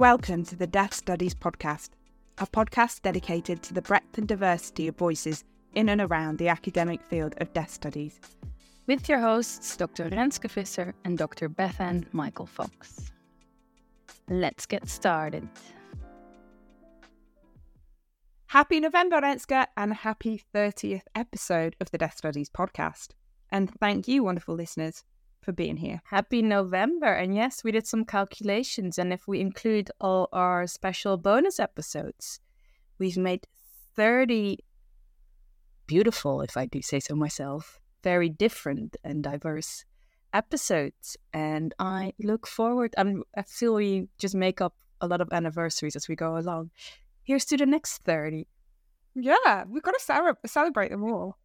Welcome to the Death Studies Podcast, a podcast dedicated to the breadth and diversity of voices in and around the academic field of death studies. With your hosts, Dr. Renske Visser and Dr. Bethan Michael Fox. Let's get started. Happy November, Renske, and happy 30th episode of the Death Studies Podcast. And thank you, wonderful listeners, for being here. Happy November. And yes, we did some calculations. And if we include all our special bonus episodes, we've made 30 beautiful, if I do say so myself, very different and diverse episodes. And I look forward, I'm, I feel we just make up a lot of anniversaries as we go along. Here's to the next 30. Yeah, we've got to celebrate them all.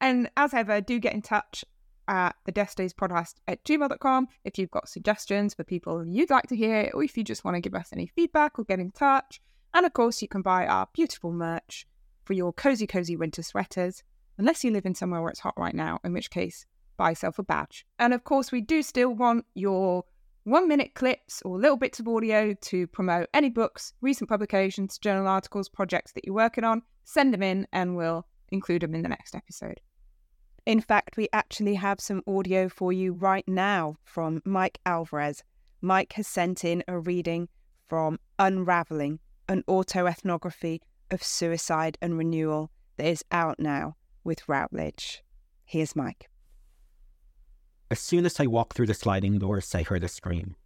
And as ever, do get in touch at the Studies podcast at gmail.com if you've got suggestions for people you'd like to hear, or if you just want to give us any feedback or get in touch. And of course, you can buy our beautiful merch for your cozy, cozy winter sweaters, unless you live in somewhere where it's hot right now, in which case, buy yourself a badge. And of course, we do still want your one minute clips or little bits of audio to promote any books, recent publications, journal articles, projects that you're working on. Send them in and we'll include them in the next episode. In fact, we actually have some audio for you right now from Mike Alvarez. Mike has sent in a reading from Unraveling, an autoethnography of suicide and renewal that is out now with Routledge. Here's Mike. As soon as I walked through the sliding doors, I heard a scream.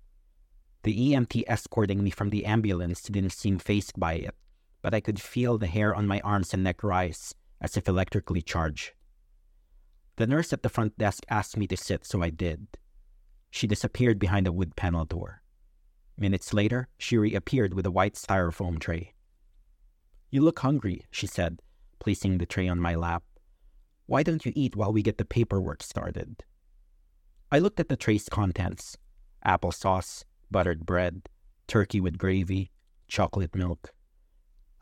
The EMT escorting me from the ambulance didn't seem phased by it, but I could feel the hair on my arms and neck rise as if electrically charged. The nurse at the front desk asked me to sit, so I did. She disappeared behind a wood panel door. Minutes later, she reappeared with a white styrofoam tray. You look hungry, she said, placing the tray on my lap. Why don't you eat while we get the paperwork started? I looked at the tray's contents applesauce, buttered bread, turkey with gravy, chocolate milk.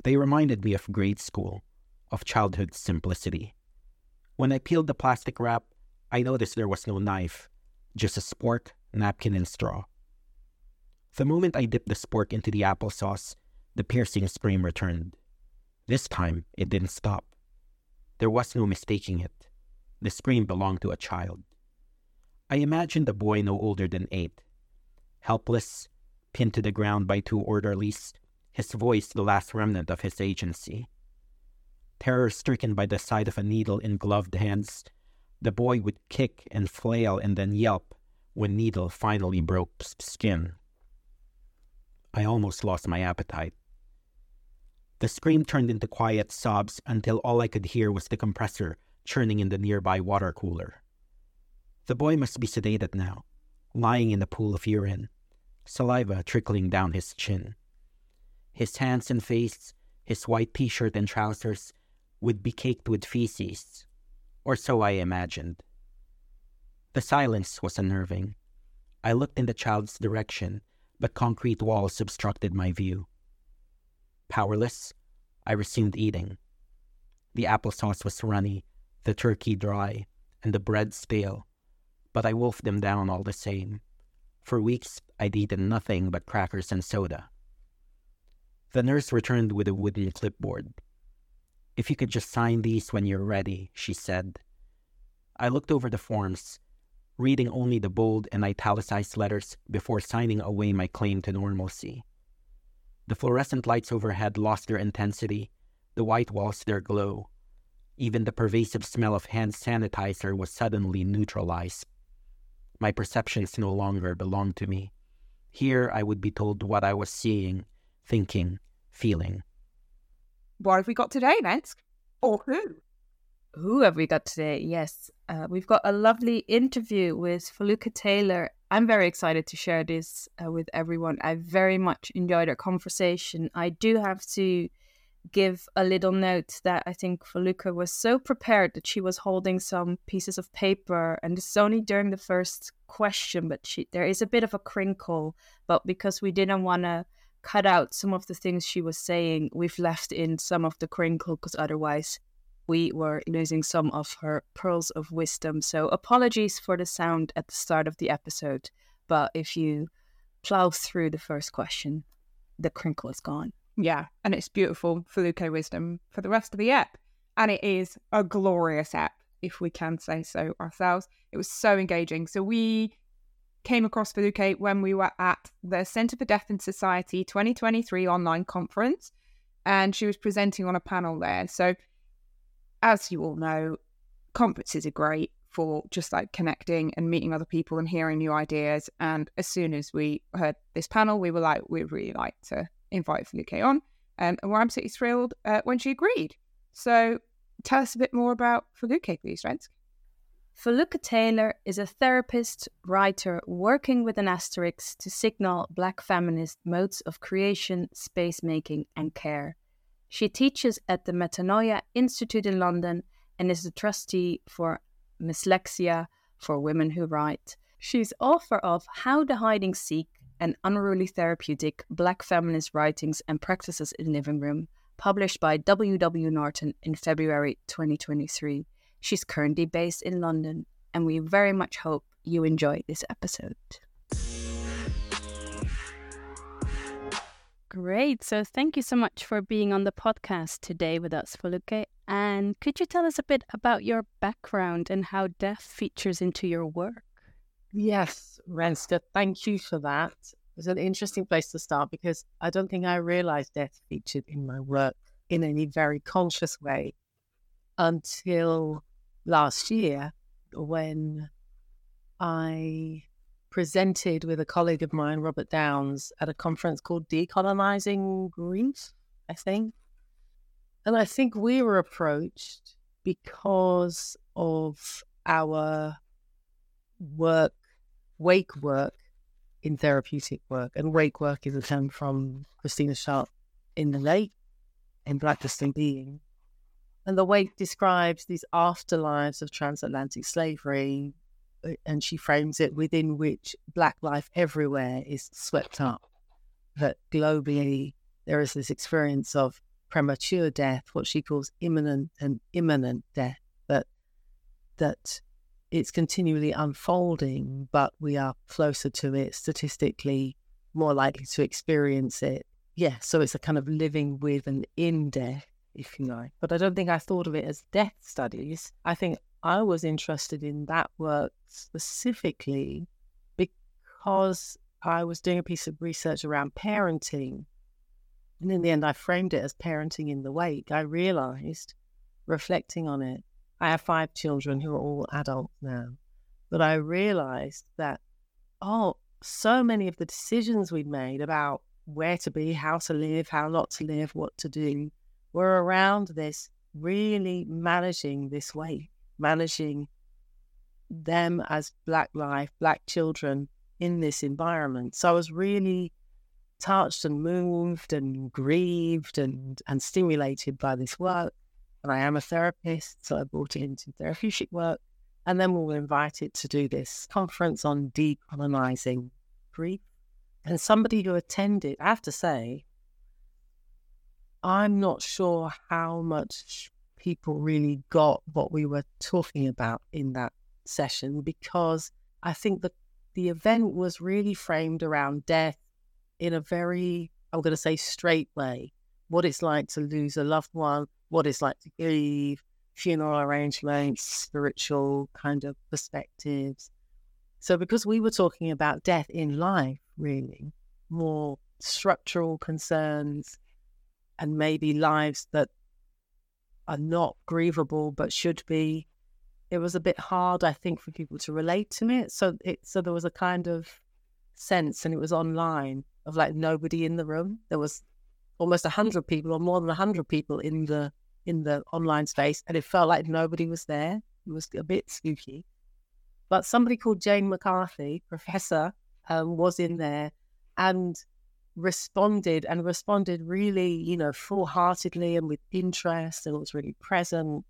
They reminded me of grade school, of childhood simplicity. When I peeled the plastic wrap, I noticed there was no knife, just a spork, napkin, and straw. The moment I dipped the spork into the applesauce, the piercing scream returned. This time, it didn't stop. There was no mistaking it. The scream belonged to a child. I imagined a boy no older than eight. Helpless, pinned to the ground by two orderlies, his voice the last remnant of his agency. Terror stricken by the sight of a needle in gloved hands, the boy would kick and flail and then yelp when needle finally broke skin. I almost lost my appetite. The scream turned into quiet sobs until all I could hear was the compressor churning in the nearby water cooler. The boy must be sedated now, lying in a pool of urine, saliva trickling down his chin. His hands and face, his white t shirt and trousers, would be caked with feces, or so I imagined. The silence was unnerving. I looked in the child's direction, but concrete walls obstructed my view. Powerless, I resumed eating. The applesauce was runny, the turkey dry, and the bread stale, but I wolfed them down all the same. For weeks, I'd eaten nothing but crackers and soda. The nurse returned with a wooden clipboard. If you could just sign these when you're ready, she said. I looked over the forms, reading only the bold and italicized letters before signing away my claim to normalcy. The fluorescent lights overhead lost their intensity, the white walls their glow. Even the pervasive smell of hand sanitizer was suddenly neutralized. My perceptions no longer belonged to me. Here I would be told what I was seeing, thinking, feeling. What have we got today, Nensk? Or who? Who have we got today? Yes, uh, we've got a lovely interview with Foluke Taylor. I'm very excited to share this uh, with everyone. I very much enjoyed our conversation. I do have to give a little note that I think Feluca was so prepared that she was holding some pieces of paper, and it's only during the first question, but she there is a bit of a crinkle. But because we didn't want to cut out some of the things she was saying. We've left in some of the crinkle because otherwise we were losing some of her pearls of wisdom. So apologies for the sound at the start of the episode. But if you plow through the first question, the crinkle is gone. Yeah, and it's beautiful Foluke wisdom for the rest of the app. And it is a glorious app, if we can say so ourselves. It was so engaging. So we came across Foluke when we were at the Centre for Death in Society 2023 online conference, and she was presenting on a panel there. So, as you all know, conferences are great for just like connecting and meeting other people and hearing new ideas. And as soon as we heard this panel, we were like, we'd really like to invite Foluke on. Um, and we're absolutely thrilled uh, when she agreed. So tell us a bit more about Foluke, please, Rensk. Foluke Taylor is a therapist, writer working with an asterisk to signal Black feminist modes of creation, space making, and care. She teaches at the Metanoia Institute in London and is the trustee for Mslexia for Women Who Write. She's author of How the Hiding Seek and Unruly Therapeutic Black Feminist Writings and Practices in Living Room, published by W. W. Norton in February 2023. She's currently based in London, and we very much hope you enjoy this episode. Great. So, thank you so much for being on the podcast today with us, Foluke. And could you tell us a bit about your background and how death features into your work? Yes, Renske, thank you for that. It's an interesting place to start because I don't think I realized death featured in my work in any very conscious way until last year when I presented with a colleague of mine, Robert Downs, at a conference called Decolonizing Grief, I think. And I think we were approached because of our work, wake work in therapeutic work. And wake work is a term from Christina Sharpe in The late in Blacklisting Being. And the wake describes these afterlives of transatlantic slavery, uh, and she frames it within which Black life everywhere is swept up. That globally, there is this experience of premature death, what she calls immanent and imminent death, that that it's continually unfolding, but we are closer to it statistically, more likely to experience it. Yeah, so it's a kind of living with and in death, if you like. But I don't think I thought of it as death studies. I think I was interested in that work specifically because I was doing a piece of research around parenting. And in the end, I framed it as parenting in the wake. I realized, reflecting on it, I have five children who are all adults now. But I realized that, oh, so many of the decisions we'd made about where to be, how to live, how not to live, what to do, were around this really managing this way, managing them as Black life, Black children in this environment. So I was really touched and moved and grieved and, and stimulated by this work and I am a therapist, so I brought it into therapeutic work. And then we were invited to do this conference on decolonizing grief. And somebody who attended, I have to say, I'm not sure how much people really got what we were talking about in that session because I think that the event was really framed around death in a very, I'm going to say, straight way. What it's like to lose a loved one, what it's like to grieve, funeral arrangements, spiritual kind of perspectives. So, because we were talking about death in life, really, more structural concerns, and maybe lives that are not grievable but should be, it was a bit hard, I think, for people to relate to it. So, it so there was a kind of sense, and it was online of like nobody in the room. There was almost 100 people or more than 100 people in the in the online space and it felt like nobody was there it was a bit spooky but somebody called jane mccarthy professor um, was in there and responded and responded really you know full-heartedly and with interest and was really present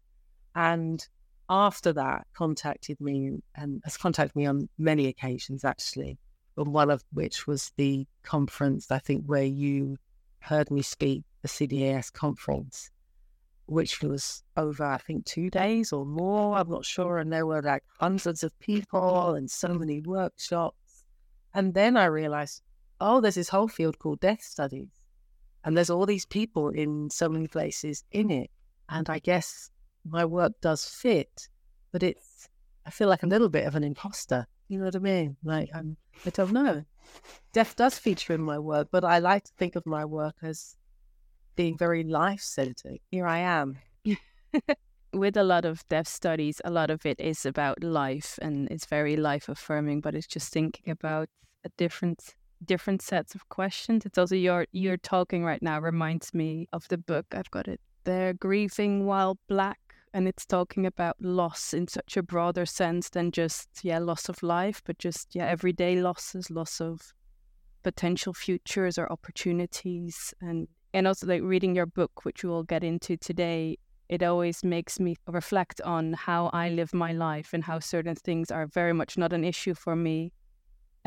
and after that contacted me and has contacted me on many occasions actually one of which was the conference i think where you heard me speak, the CDAS conference, which was over, I think, two days or more. I'm not sure. And there were like hundreds of people and so many workshops. And then I realized, oh, there's this whole field called death studies. And there's all these people in so many places in it. And I guess my work does fit, but it's, I feel like a little bit of an imposter. You know what I mean? Like, I'm, I don't know. Death does feature in my work, but I like to think of my work as being very life centered. Here I am. With a lot of death studies, a lot of it is about life and it's very life affirming, but it's just thinking about a different different sets of questions. It's also your you're mm-hmm. talking right now reminds me of the book. I've got it there, Grieving While Black. And it's talking about loss in such a broader sense than just, yeah, loss of life, but just, yeah, everyday losses, loss of potential futures or opportunities. And, and also, like reading your book, which we'll get into today, it always makes me reflect on how I live my life and how certain things are very much not an issue for me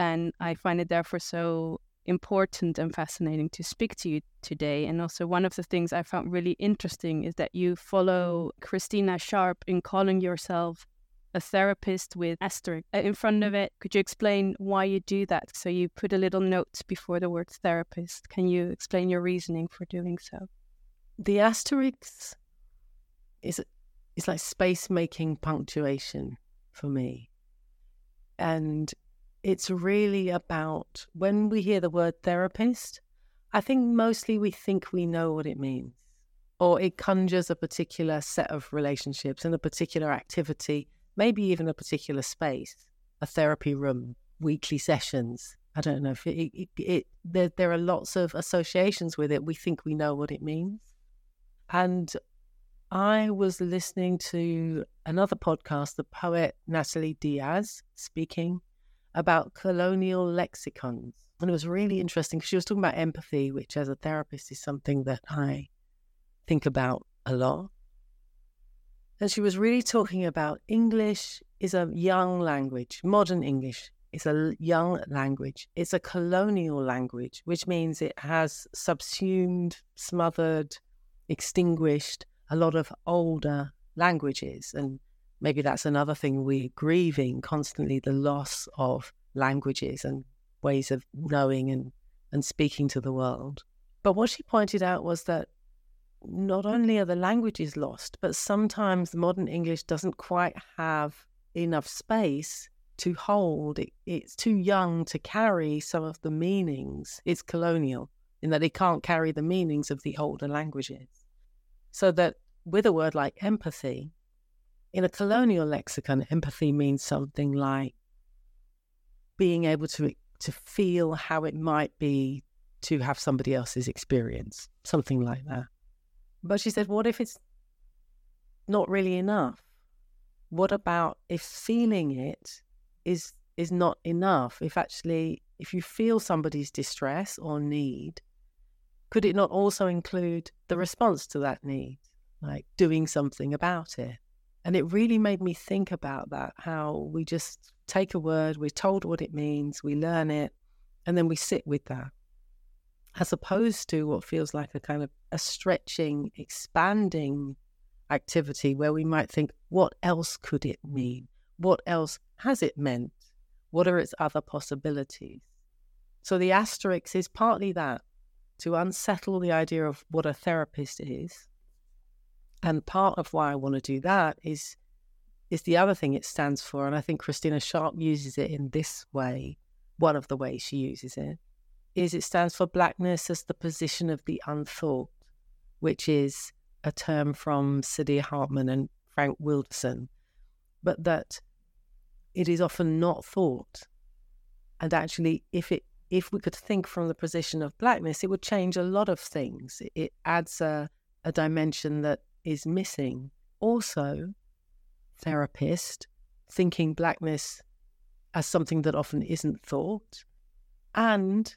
and I find it therefore so important and fascinating to speak to you today. And also, one of the things I found really interesting is that you follow Christina Sharpe in calling yourself a therapist with asterisk uh, in front of it. Could you explain why you do that? So you put a little note before the word therapist. Can you explain your reasoning for doing so? The asterisk is is like space making punctuation for me. And it's really about when we hear the word therapist, I think mostly we think we know what it means, or it conjures a particular set of relationships and a particular activity, maybe even a particular space, a therapy room, weekly sessions. I don't know if it, it, it there, there are lots of associations with it. We think we know what it means. And I was listening to another podcast, the poet Natalie Diaz speaking about colonial lexicons. And it was really interesting because she was talking about empathy, which as a therapist is something that I think about a lot. And she was really talking about English is a young language, modern English is a young language. It's a colonial language, which means it has subsumed, smothered, extinguished a lot of older languages. And maybe that's another thing we're grieving constantly the loss of languages and ways of knowing and, and speaking to the world. But what she pointed out was that not only are the languages lost, but sometimes modern English doesn't quite have enough space to hold. It, it's too young to carry some of the meanings. It's colonial in that it can't carry the meanings of the older languages. So that with a word like empathy, in a colonial lexicon, empathy means something like being able to to feel how it might be to have somebody else's experience, something like that. But she said, what if it's not really enough? What about if feeling it is is not enough? If actually if you feel somebody's distress or need, could it not also include the response to that need, like doing something about it? And it really made me think about that how we just take a word, we're told what it means, we learn it, and then we sit with that. As opposed to what feels like a kind of a stretching, expanding activity where we might think, what else could it mean? What else has it meant? What are its other possibilities? So the asterisk is partly that to unsettle the idea of what a therapist is and part of why I want to do that is is the other thing it stands for, and I think Christina Sharpe uses it in this way. One of the ways she uses it is it stands for blackness as the position of the unthought, which is a term from Saidiya Hartman and Frank Wilderson, but that it is often not thought. And actually, if it if we could think from the position of blackness, it would change a lot of things. It adds a, a dimension that is missing. Also, therapist thinking blackness as something that often isn't thought, and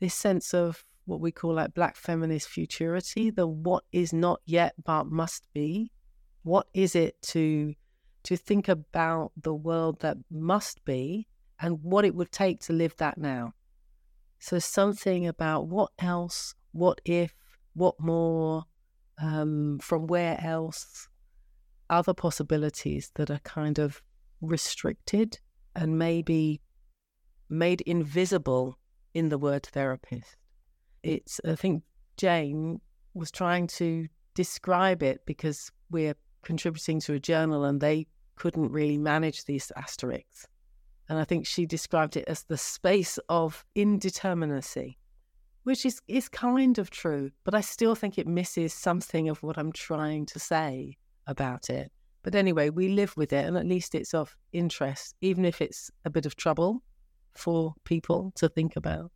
this sense of what we call like black feminist futurity, the what is not yet but must be. What is it to to think about the world that must be and what it would take to live that now? So something about what else, what if, what more, um, from where else, other possibilities that are kind of restricted and maybe made invisible in the word therapist. It's, I think, Jane was trying to describe it because we're contributing to a journal and they couldn't really manage these asterisks. And I think she described it as the space of indeterminacy, which is, is kind of true, but I still think it misses something of what I'm trying to say about it. But anyway, we live with it, and at least it's of interest, even if it's a bit of trouble for people to think about.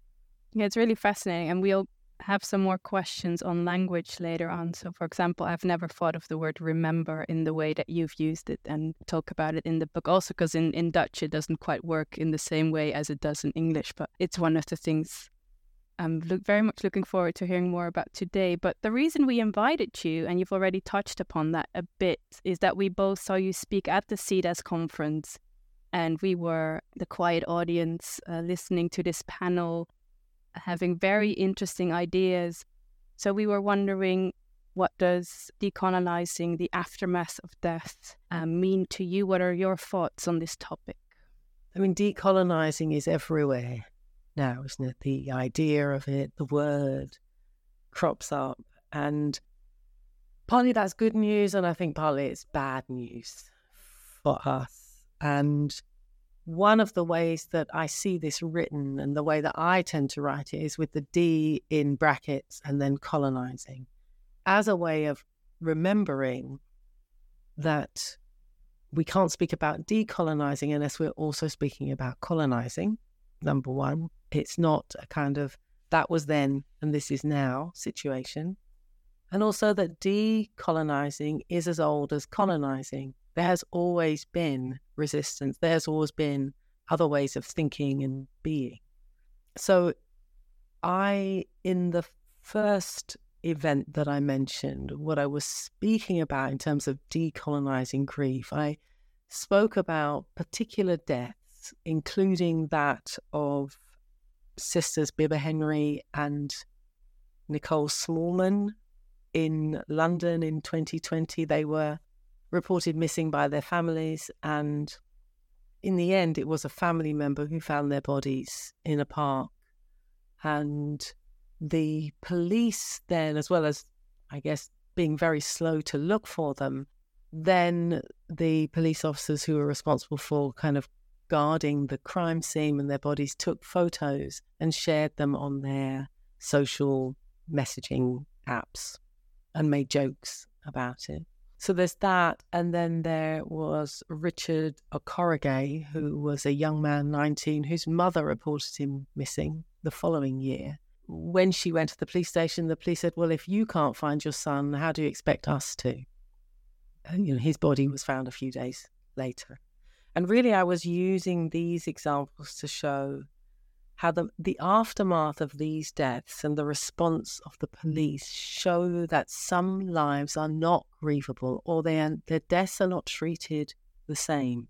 Yeah, it's really fascinating. And we'll have some more questions on language later on. So, for example, I've never thought of the word remember in the way that you've used it and talk about it in the book. Also, because in, in Dutch, it doesn't quite work in the same way as it does in English, but it's one of the things I'm look, very much looking forward to hearing more about today. But the reason we invited you, and you've already touched upon that a bit, is that we both saw you speak at the CEDAS conference. And we were the quiet audience uh, listening to this panel having very interesting ideas. So we were wondering what does decolonizing the aftermath of death um, mean to you? What are your thoughts on this topic? I mean, decolonizing is everywhere now, isn't it? The idea of it, the word crops up. And partly that's good news, and I think partly it's bad news for us. And one of the ways that I see this written and the way that I tend to write it is with the D in brackets and then colonizing as a way of remembering that we can't speak about decolonizing unless we're also speaking about colonizing. Number one, it's not a kind of that was then and this is now situation. And also that decolonizing is as old as colonizing there has always been resistance. There's always been other ways of thinking and being. So, I, in the first event that I mentioned, what I was speaking about in terms of decolonizing grief, I spoke about particular deaths, including that of sisters Bibaa Henry and Nicole Smallman in London in 2020. They were reported missing by their families. And in the end, it was a family member who found their bodies in a park. And the police, then, as well as, I guess, being very slow to look for them, then the police officers who were responsible for kind of guarding the crime scene and their bodies took photos and shared them on their social messaging apps and made jokes about it. So there's that. And then there was Richard Okorogheye, who was a young man, 19, whose mother reported him missing the following year. When she went to the police station, the police said, Well, if you can't find your son, how do you expect us to? And, you know, his body was found a few days later. And really, I was using these examples to show how the, the aftermath of these deaths and the response of the mm. police show that some lives are not grievable or their, their deaths are not treated the same.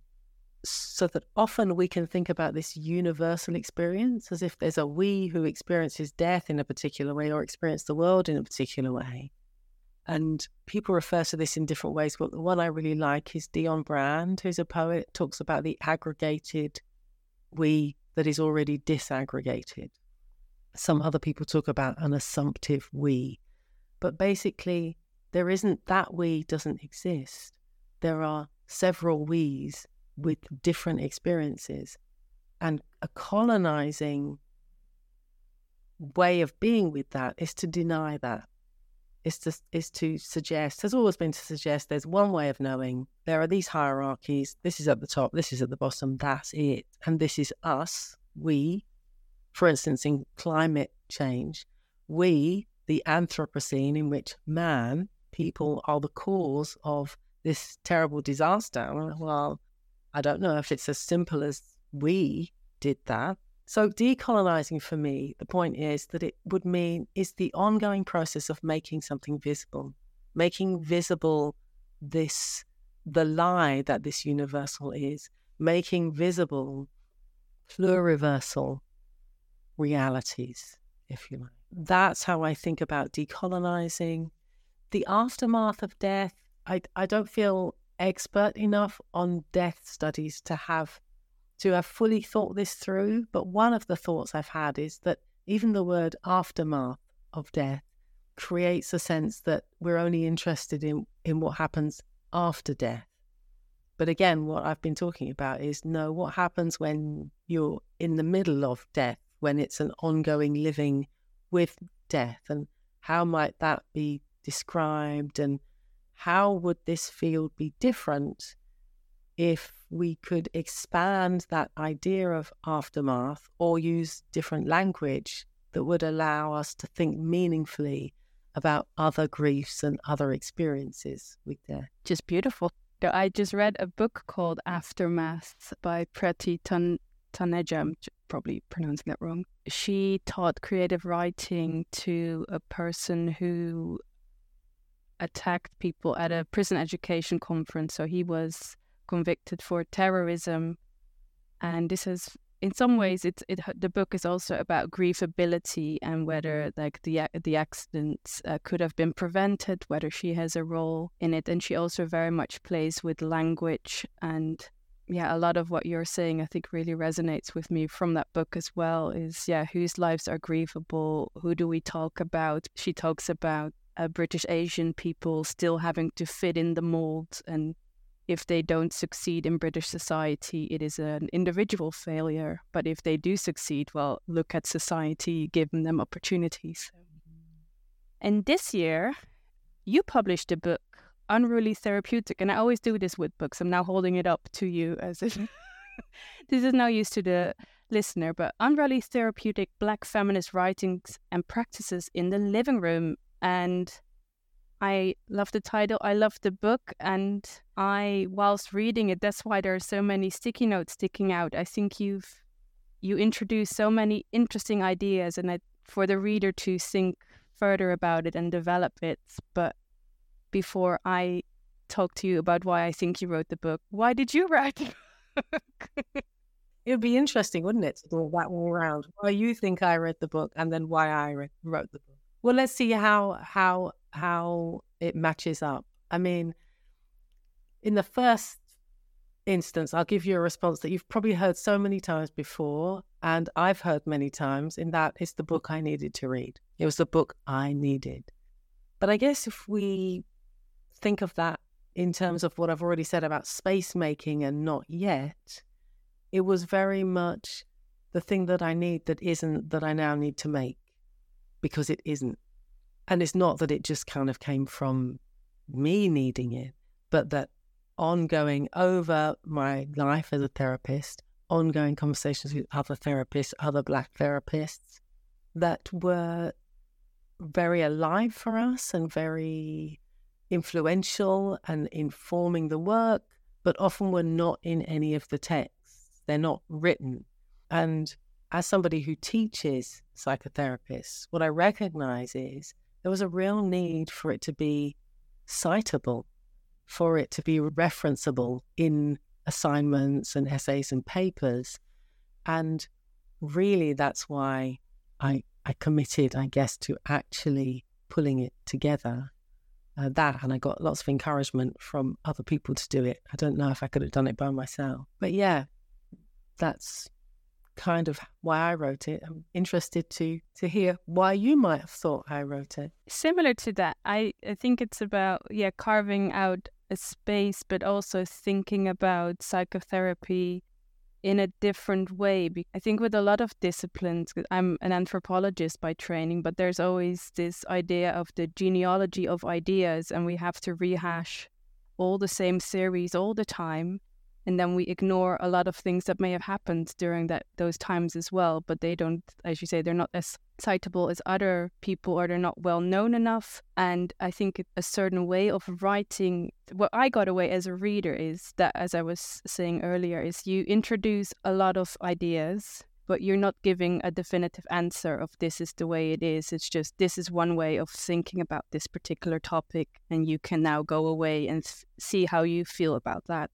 So that often we can think about this universal experience as if there's a we who experiences death in a particular way or experience the world in a particular way. And people refer to this in different ways, but the one I really like is Dionne Brand, who's a poet, talks about the aggregated we that is already disaggregated. Some other people talk about an assumptive we, but basically, there isn't that we doesn't exist. There are several we's with different experiences, and a colonizing way of being with that is to deny that is to is to suggest has always been to suggest there's one way of knowing there are these hierarchies this is at the top this is at the bottom that's it. And this is us we for instance in climate change we the anthropocene in which man people are the cause of this terrible disaster. Well i don't know if it's as simple as we did that so, decolonizing for me, the point is that it would mean is the ongoing process of making something visible, making visible this, the lie that this universal is, making visible pluriversal realities, if you like. That's how I think about decolonizing. The aftermath of death, I, I don't feel expert enough on death studies to have to have fully thought this through. But one of the thoughts I've had is that even the word aftermath of death creates a sense that we're only interested in, in what happens after death. But again, what I've been talking about is no, what happens when you're in the middle of death, when it's an ongoing living with death, and how might that be described, and how would this field be different if we could expand that idea of aftermath or use different language that would allow us to think meaningfully about other griefs and other experiences with death. Just beautiful. I just read a book called Aftermath by Preti Tan-. I'm probably pronouncing that wrong. She taught creative writing to a person who attacked people at a prison education conference. So he was convicted for terrorism. And this is, in some ways, it's it. The book is also about griefability and whether like the the accidents uh, could have been prevented, whether she has a role in it, and she also very much plays with language and yeah, a lot of what you're saying, I think, really resonates with me from that book as well. Is yeah, whose lives are grievable? Who do we talk about? She talks about uh, British Asian people still having to fit in the mold and if they don't succeed in British society, it is an individual failure. But if they do succeed, well, look at society giving them opportunities. And this year, you published a book, Unruly Therapeutic. And I always do this with books. I'm now holding it up to you as if mm-hmm. this is now used to the listener. But Unruly Therapeutic Black Feminist Writings and Practices in the Living Room. And I love the title. I love the book, and I, whilst reading it, that's why there are so many sticky notes sticking out. I think you've you introduce so many interesting ideas, and I, for the reader to think further about it and develop it. But before I talk to you about why I think you wrote the book, why did you write the book? it would be interesting, wouldn't it, to do that all around? Why you think I read the book, and then why I re- wrote the book. Well, let's see how how how it matches up. I mean, in the first instance, I'll give you a response that you've probably heard so many times before, and I've heard many times, in that it's the book I needed to read. It was the book I needed. But I guess if we think of that in terms of what I've already said about space making and not yet, it was very much the thing that I need that isn't that I now need to make because it isn't. And it's not that it just kind of came from me needing it, but that ongoing over my life as a therapist, ongoing conversations with other therapists, other Black therapists that were very alive for us and very influential and informing the work, but often were not in any of the texts. They're not written. And as somebody who teaches psychotherapists, what I recognize is there was a real need for it to be citable, for it to be referenceable in assignments and essays and papers. And really, that's why I, I committed, I guess, to actually pulling it together. Uh, that, and I got lots of encouragement from other people to do it. I don't know if I could have done it by myself. But yeah, that's kind of why I wrote it. I'm interested to to hear why you might have thought I wrote it. Similar to that, I, I think it's about yeah carving out a space, but also thinking about psychotherapy in a different way. I think with a lot of disciplines, I'm an anthropologist by training, but there's always this idea of the genealogy of ideas, and we have to rehash all the same theories all the time and then we ignore a lot of things that may have happened during that those times as well but they don't as you say they're not as citable as other people or they're not well known enough and i think a certain way of writing what i got away as a reader is that as i was saying earlier is you introduce a lot of ideas but you're not giving a definitive answer of this is the way it is. It's just this is one way of thinking about this particular topic, and you can now go away and see how you feel about that.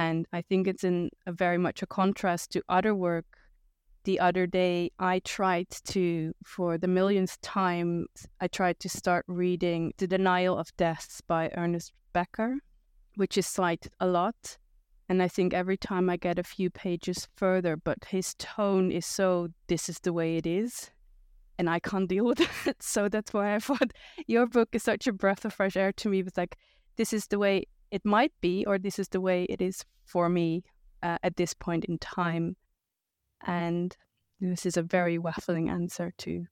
And I think it's in very much a contrast to other work. The other day, I tried to, for the millionth time, I tried to start reading The Denial of Death by Ernest Becker, which is cited a lot. And I think every time I get a few pages further, but his tone is so, this is the way it is. and I can't deal with it. So that's why I thought your book is such a breath of fresh air to me. It's like, this is the way it might be, or this is the way it is for me uh, at this point in time. And this is a very waffling answer to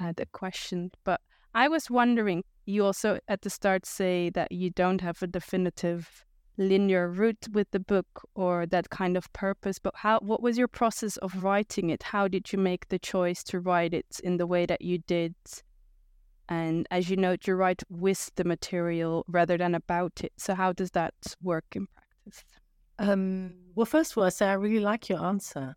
uh, the question. But I was wondering, you also at the start say that you don't have a definitive linear route with the book or that kind of purpose but how what was your process of writing it how did you make the choice to write it in the way that you did and as you note you write with the material rather than about it so how does that work in practice um, well first of all i say i really like your answer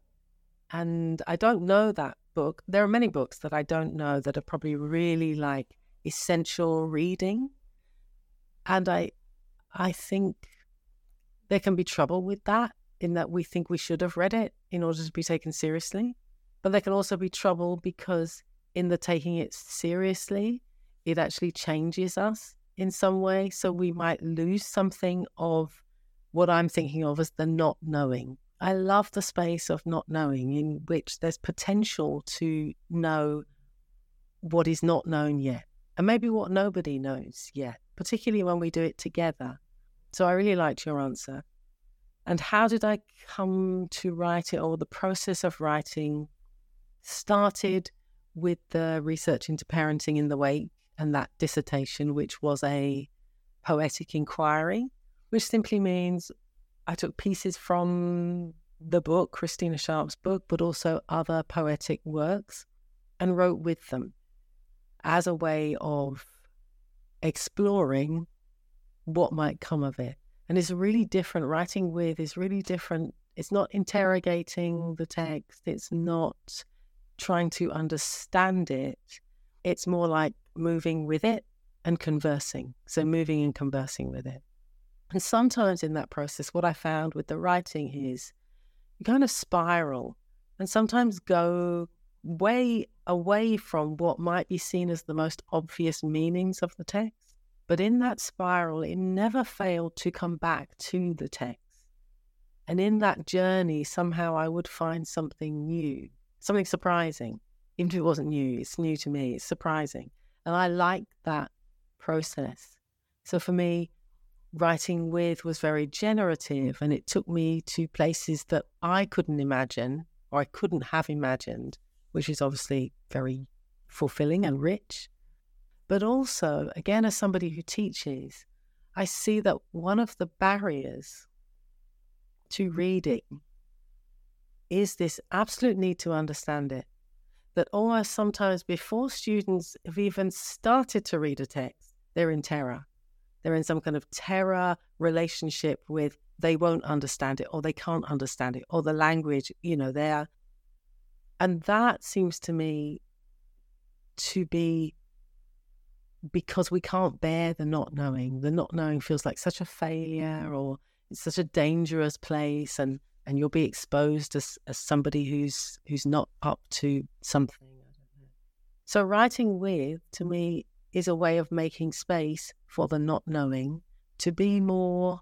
and i don't know that book there are many books that i don't know that are probably really like essential reading and i i think there can be trouble with that in that we think we should have read it in order to be taken seriously. But there can also be trouble because in the taking it seriously, it actually changes us in some way. So we might lose something of what I'm thinking of as the not knowing. I love the space of not knowing in which there's potential to know what is not known yet, and maybe what nobody knows yet, particularly when we do it together. So I really liked your answer. And how did I come to write it, or the process of writing started with the research into parenting in the wake and that dissertation, which was a poetic inquiry, which simply means I took pieces from the book, Christina Sharpe's book, but also other poetic works, and wrote with them as a way of exploring what might come of it. And it's really different. Writing with is really different. It's not interrogating the text, it's not trying to understand it. It's more like moving with it and conversing. So, moving and conversing with it. And sometimes in that process, what I found with the writing is you kind of spiral and sometimes go way away from what might be seen as the most obvious meanings of the text. But in that spiral, it never failed to come back to the text. And in that journey, somehow I would find something new, something surprising. Even if it wasn't new, it's new to me, it's surprising. And I like that process. So for me, writing with was very generative and it took me to places that I couldn't imagine or I couldn't have imagined, which is obviously very fulfilling and rich. But also, again, as somebody who teaches, I see that one of the barriers to reading is this absolute need to understand it. That almost sometimes before students have even started to read a text, they're in terror. They're in some kind of terror relationship with they won't understand it or they can't understand it or the language, you know, there. And that seems to me to be because we can't bear the not knowing. The not knowing feels like such a failure or it's such a dangerous place and and you'll be exposed as, as somebody who's who's not up to something. So writing with to me is a way of making space for the not knowing to be more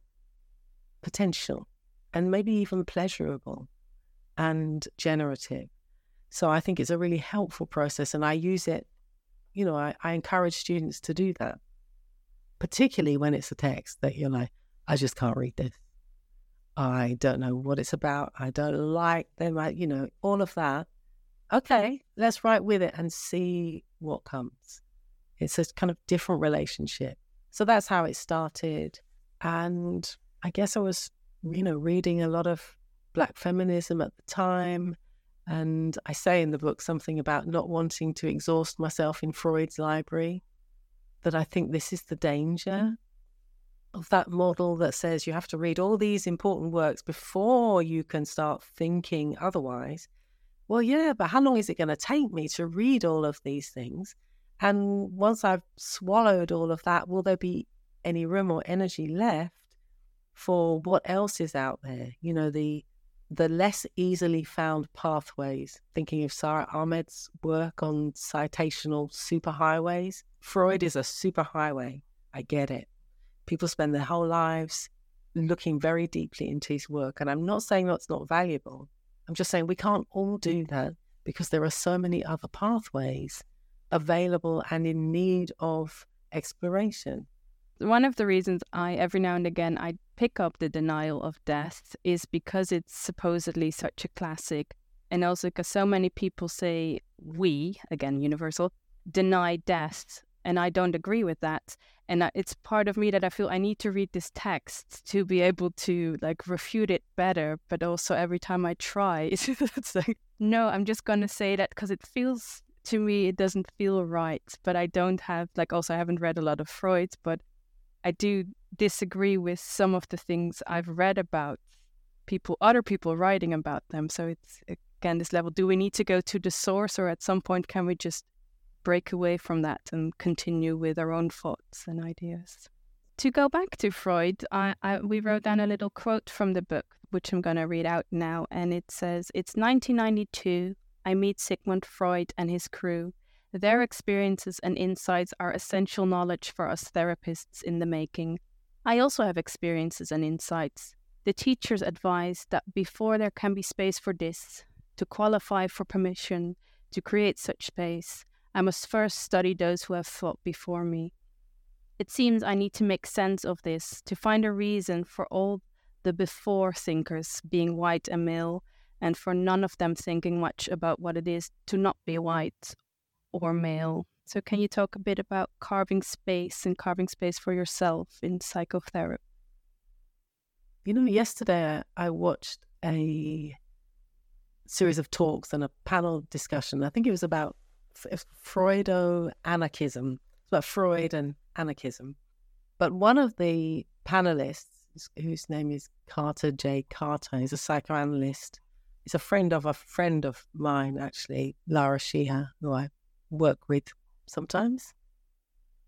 potential and maybe even pleasurable and generative. So I think it's a really helpful process and I use it you know, I, I encourage students to do that, particularly when it's a text that you're like, I just can't read this. I don't know what it's about. I don't like them. I, you know, all of that. Okay, let's write with it and see what comes. It's a kind of different relationship. So that's how it started. And I guess I was, you know, reading a lot of Black feminism at the time and I say in the book something about not wanting to exhaust myself in Freud's library, that I think this is the danger of that model that says you have to read all these important works before you can start thinking otherwise. Well, yeah, but how long is it going to take me to read all of these things? And once I've swallowed all of that, will there be any room or energy left for what else is out there? You know, the the less easily found pathways, thinking of Sara Ahmed's work on citational superhighways. Freud is a superhighway. I get it. People spend their whole lives looking very deeply into his work. And I'm not saying that's not valuable. I'm just saying we can't all do that because there are so many other pathways available and in need of exploration. One of the reasons I, every now and again, I pick up the denial of death is because it's supposedly such a classic. And also because so many people say we, again, universal, deny death. And I don't agree with that. And it's part of me that I feel I need to read this text to be able to like refute it better. But also every time I try, it's like, no, I'm just going to say that because it feels to me, it doesn't feel right. But I don't have, like, also, I haven't read a lot of Freud, but I do disagree with some of the things I've read about people, other people writing about them. So it's again this level. Do we need to go to the source, or at some point can we just break away from that and continue with our own thoughts and ideas? To go back to Freud, I, I, we wrote down a little quote from the book, which I'm going to read out now, and it says, "It's 1992. I meet Sigmund Freud and his crew." Their experiences and insights are essential knowledge for us therapists in the making. I also have experiences and insights. The teachers advise that before there can be space for this, to qualify for permission to create such space, I must first study those who have thought before me. It seems I need to make sense of this, to find a reason for all the before thinkers being white and male, and for none of them thinking much about what it is to not be white or male. So, can you talk a bit about carving space and carving space for yourself in psychotherapy? You know, yesterday I watched a series of talks and a panel discussion. I think it was about Freudo anarchism, about Freud and anarchism. But one of the panelists, whose name is Carter J. Carter, is a psychoanalyst. He's a friend of a friend of mine, actually, Lara Sheehi, who I work with sometimes.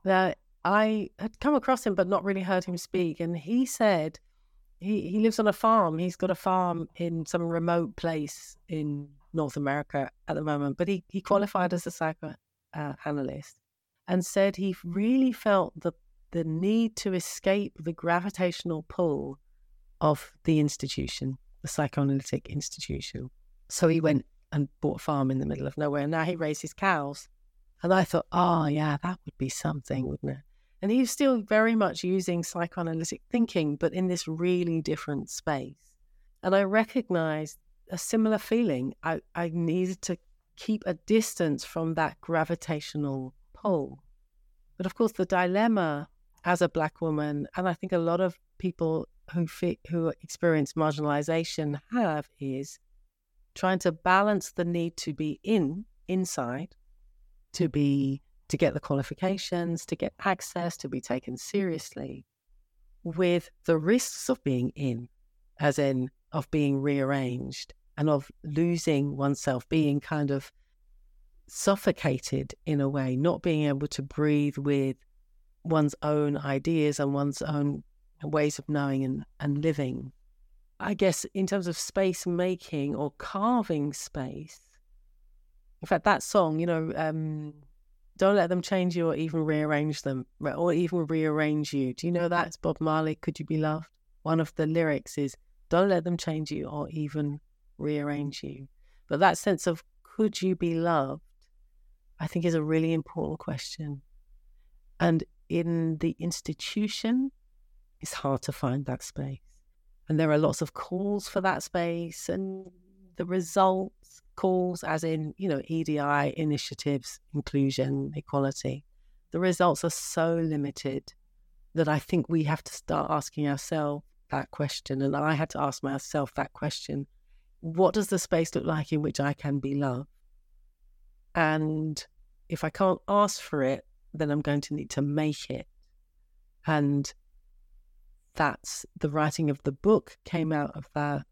That I had come across him but not really heard him speak. And he said he, he lives on a farm. He's got a farm in some remote place in North America at the moment, but he, he qualified as a psychoanalyst uh, and said he really felt the, the need to escape the gravitational pull of the institution, the psychoanalytic institution. So he went and bought a farm in the middle of nowhere. And now he raises cows. And I thought, oh, yeah, that would be something, wouldn't it? And he's still very much using psychoanalytic thinking, but in this really different space. And I recognized a similar feeling. I, I needed to keep a distance from that gravitational pull. But of course, the dilemma as a Black woman, and I think a lot of people who, fit, who experience marginalization have, is trying to balance the need to be in inside, to be to get the qualifications, to get access, to be taken seriously, with the risks of being in, as in of being rearranged and of losing oneself, being kind of suffocated in a way, not being able to breathe with one's own ideas and one's own ways of knowing and, and living. I guess in terms of space making or carving space, in fact, that song, you know, um, don't let them change you or even rearrange them, or even rearrange you. Do you know that? It's Bob Marley, Could You Be Loved? One of the lyrics is, Don't let them change you or even rearrange you. But that sense of could you be loved, I think is a really important question. And in the institution, it's hard to find that space. And there are lots of calls for that space, and the results calls, as in, you know, EDI initiatives, inclusion, equality, the results are so limited that I think we have to start asking ourselves that question. And I had to ask myself that question what does the space look like in which I can be loved? And if I can't ask for it, then I'm going to need to make it. And that's the writing of the book came out of that.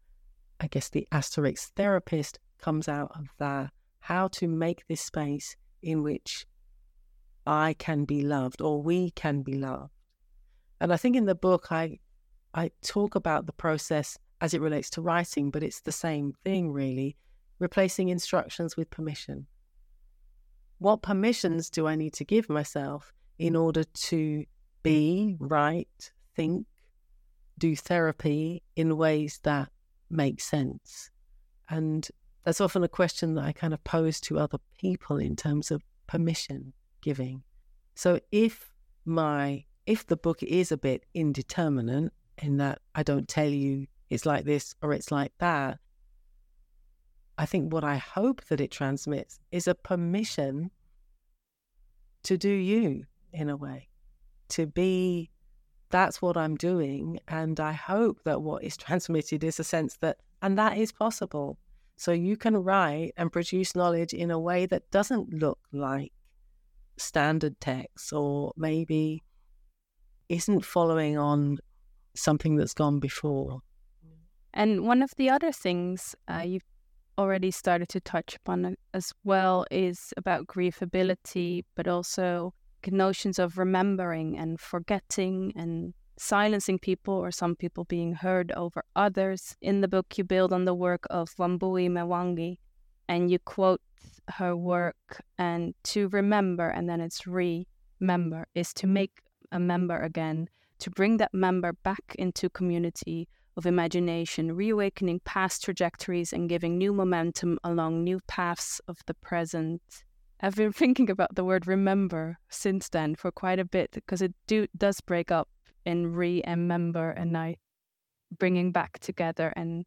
I guess the asterisk therapist comes out of that. How to make this space in which I can be loved or we can be loved. And I think in the book, I I talk about the process as it relates to writing, but it's the same thing, really, replacing instructions with permission. What permissions do I need to give myself in order to be, write, think, do therapy in ways that make sense? And that's often a question that I kind of pose to other people in terms of permission giving. So if my if the book is a bit indeterminate in that I don't tell you it's like this or it's like that, I think what I hope that it transmits is a permission to do you in a way, to be that's what I'm doing. And I hope that what is transmitted is a sense that, and that is possible. So you can write and produce knowledge in a way that doesn't look like standard text or maybe isn't following on something that's gone before. And one of the other things uh, you've already started to touch upon as well is about griefability, but also notions of remembering and forgetting and silencing people or some people being heard over others. In the book, you build on the work of Wambui Mwangi and you quote her work and to remember and then it's remember is to make a member again to bring that member back into community of imagination reawakening past trajectories and giving new momentum along new paths of the present. I've been thinking about the word remember since then for quite a bit because it do, does break up in re and member and i bringing back together and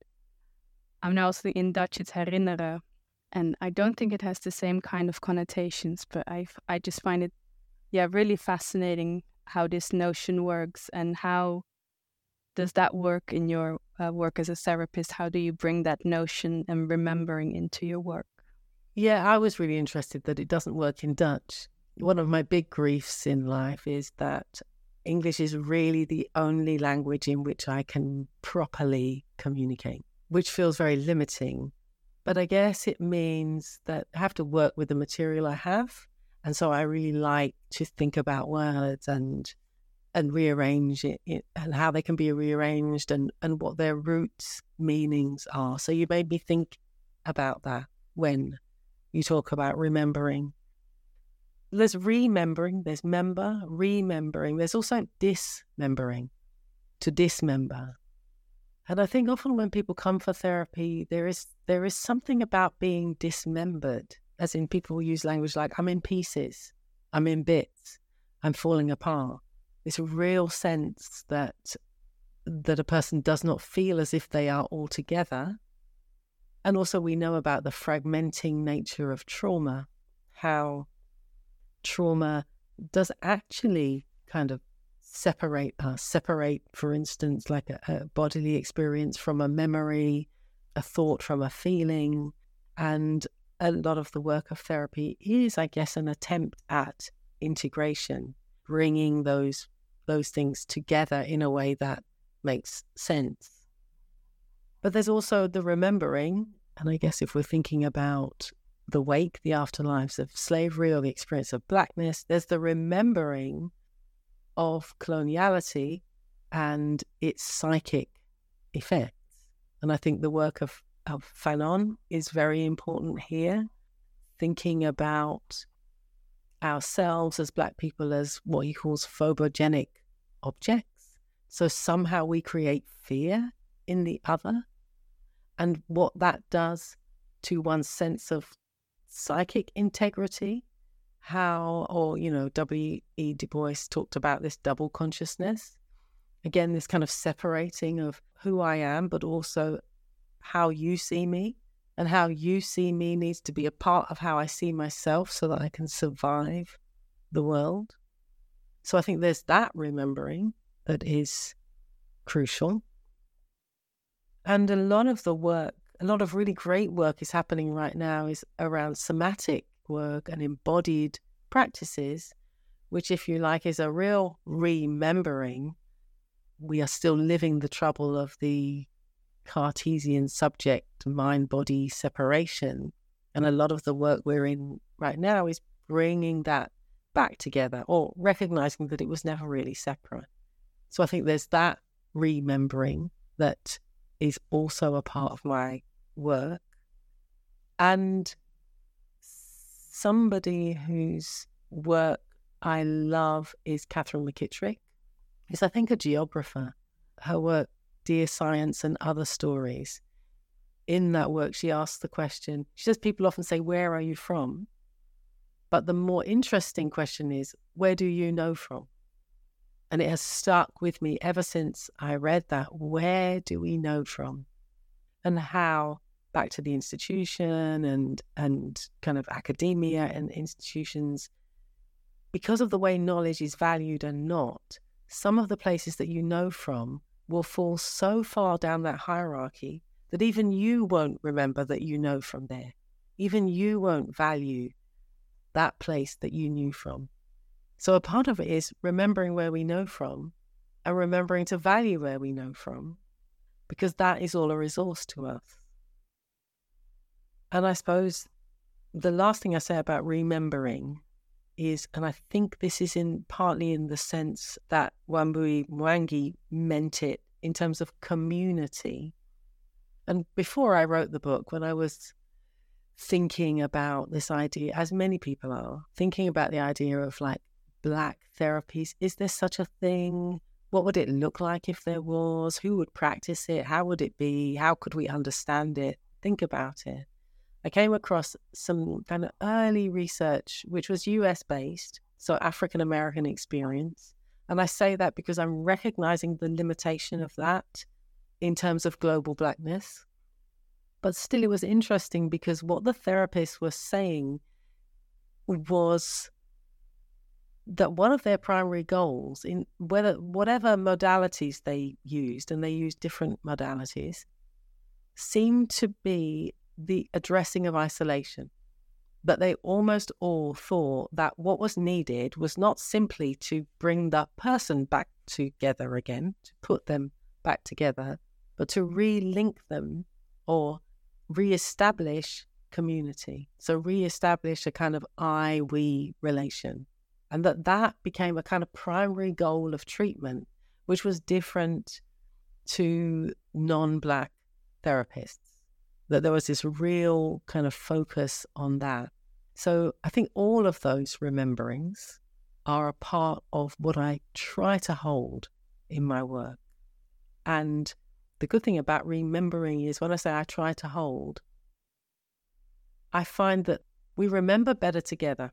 i'm now also in dutch it's herinneren. And I don't think it has the same kind of connotations, but I I just find it, yeah, really fascinating how this notion works and how does that work in your uh, work as a therapist? How do you bring that notion and remembering into your work? Yeah, I was really interested that it doesn't work in Dutch. One of my big griefs in life is that English is really the only language in which I can properly communicate, which feels very limiting but I guess it means that I have to work with the material I have. And so I really like to think about words and and rearrange it, it, and how they can be rearranged and, and what their roots meanings are. So you made me think about that when you talk about remembering. There's remembering, there's member, remembering, there's also dismembering, to dismember. And I think often when people come for therapy, there is there is something about being dismembered, as in people use language like "I'm in pieces," "I'm in bits," "I'm falling apart." This real sense that that a person does not feel as if they are all together. And also, we know about the fragmenting nature of trauma, how trauma does actually kind of separate us, separate, for instance, like a, a bodily experience from a memory, a thought from a feeling. And a lot of the work of therapy is, I guess, an attempt at integration, bringing those those things together in a way that makes sense. But there's also the remembering, and I guess if we're thinking about the wake, the afterlives of slavery or the experience of blackness, there's the remembering of coloniality and its psychic effects. And I think the work of, of Fanon is very important here, thinking about ourselves as Black people as what he calls phobogenic objects. So somehow we create fear in the other, and what that does to one's sense of psychic integrity how, or, you know, W.E. Du Bois talked about this double consciousness. Again, this kind of separating of who I am, but also how you see me. And how you see me needs to be a part of how I see myself so that I can survive the world. So I think there's that remembering that is crucial. And a lot of the work, a lot of really great work is happening right now is around somatic work and embodied practices, which, if you like, is a real remembering. We are still living the trouble of the Cartesian subject mind body separation. And a lot of the work we're in right now is bringing that back together or recognizing that it was never really separate. So I think there's that remembering that is also a part of my work. And somebody whose work I love is Katherine McKittrick, who's I think a geographer. Her work, Dear Science and Other Stories, in that work, she asks the question. She says people often say, Where are you from? But the more interesting question is, Where do you know from? And it has stuck with me ever since I read that. Where do we know from? And how back to the institution and and kind of academia and institutions because of the way knowledge is valued and not some of the places that you know from will fall so far down that hierarchy that even you won't remember that you know from there. Even you won't value that place that you knew from. So a part of it is remembering where we know from and remembering to value where we know from because that is all a resource to us. And I suppose the last thing I say about remembering is, and I think this is in partly in the sense that Wambui Mwangi meant it in terms of community. And before I wrote the book, when I was thinking about this idea, as many people are, thinking about the idea of like black therapies, is there such a thing? What would it look like if there was? Who would practice it? How would it be? How could we understand it? Think about it. I came across some kind of early research, which was US based, so African American experience. And I say that because I'm recognizing the limitation of that in terms of global blackness. But still, it was interesting because what the therapists were saying was that one of their primary goals in whether whatever modalities they used and they used different modalities seemed to be the addressing of isolation. But they almost all thought that what was needed was not simply to bring the person back together again, to put them back together, but to re-link them or re-establish community. So re-establish a kind of I-we relation. And that that became a kind of primary goal of treatment, which was different to non-Black therapists that there was this real kind of focus on that. So I think all of those rememberings are a part of what I try to hold in my work. And the good thing about remembering is when I say I try to hold, I find that we remember better together.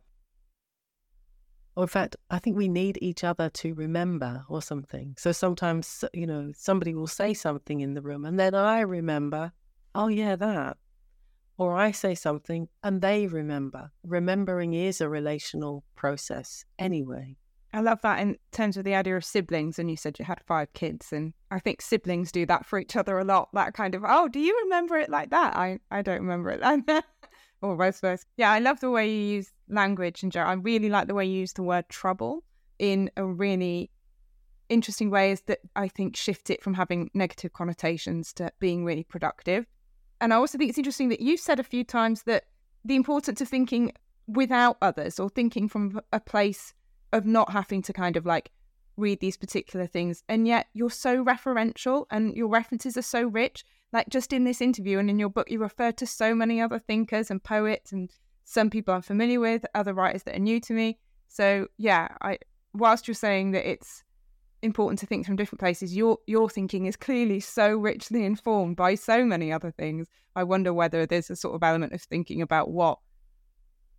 Or in fact, I think we need each other to remember or something. So sometimes, you know, somebody will say something in the room and then I remember oh, yeah, that. Or I say something and they remember. Remembering is a relational process anyway. I love that in terms of the idea of siblings. And you said you had five kids, and I think siblings do that for each other a lot. That kind of, oh, do you remember it like that? I, I don't remember it like that. or vice versa. Yeah, I love the way you use language, and I really like the way you use the word trouble in a really interesting way. Is that I think shift it from having negative connotations to being really productive. And I also think it's interesting that you've said a few times that the importance of thinking without others or thinking from a place of not having to kind of like read these particular things. And yet you're so referential and your references are so rich. Like just in this interview and in your book, you refer to so many other thinkers and poets and some people I'm familiar with, other writers that are new to me. So yeah, I whilst you're saying that it's important to think from different places. Your your thinking is clearly so richly informed by so many other things. I wonder whether there's a sort of element of thinking about what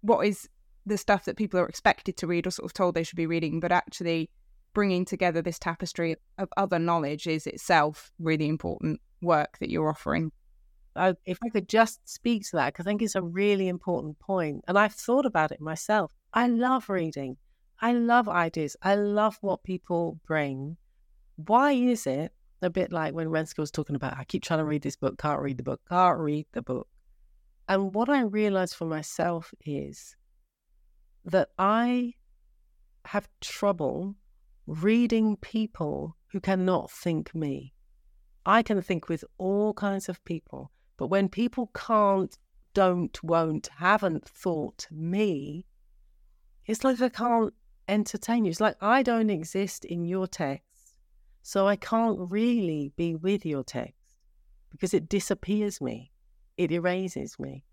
what is the stuff that people are expected to read or sort of told they should be reading, but actually bringing together this tapestry of other knowledge is itself really important work that you're offering. I, if I could just speak to that, because I think it's a really important point, and I've thought about it myself. I love reading. I love ideas. I love what people bring. Why is it a bit like when Renske was talking about, I keep trying to read this book, can't read the book, can't read the book. And what I realized for myself is that I have trouble reading people who cannot think me. I can think with all kinds of people, but when people can't, don't, won't, haven't thought me, it's like I can't entertain you. It's like I don't exist in your text, so I can't really be with your text because it disappears me, it erases me.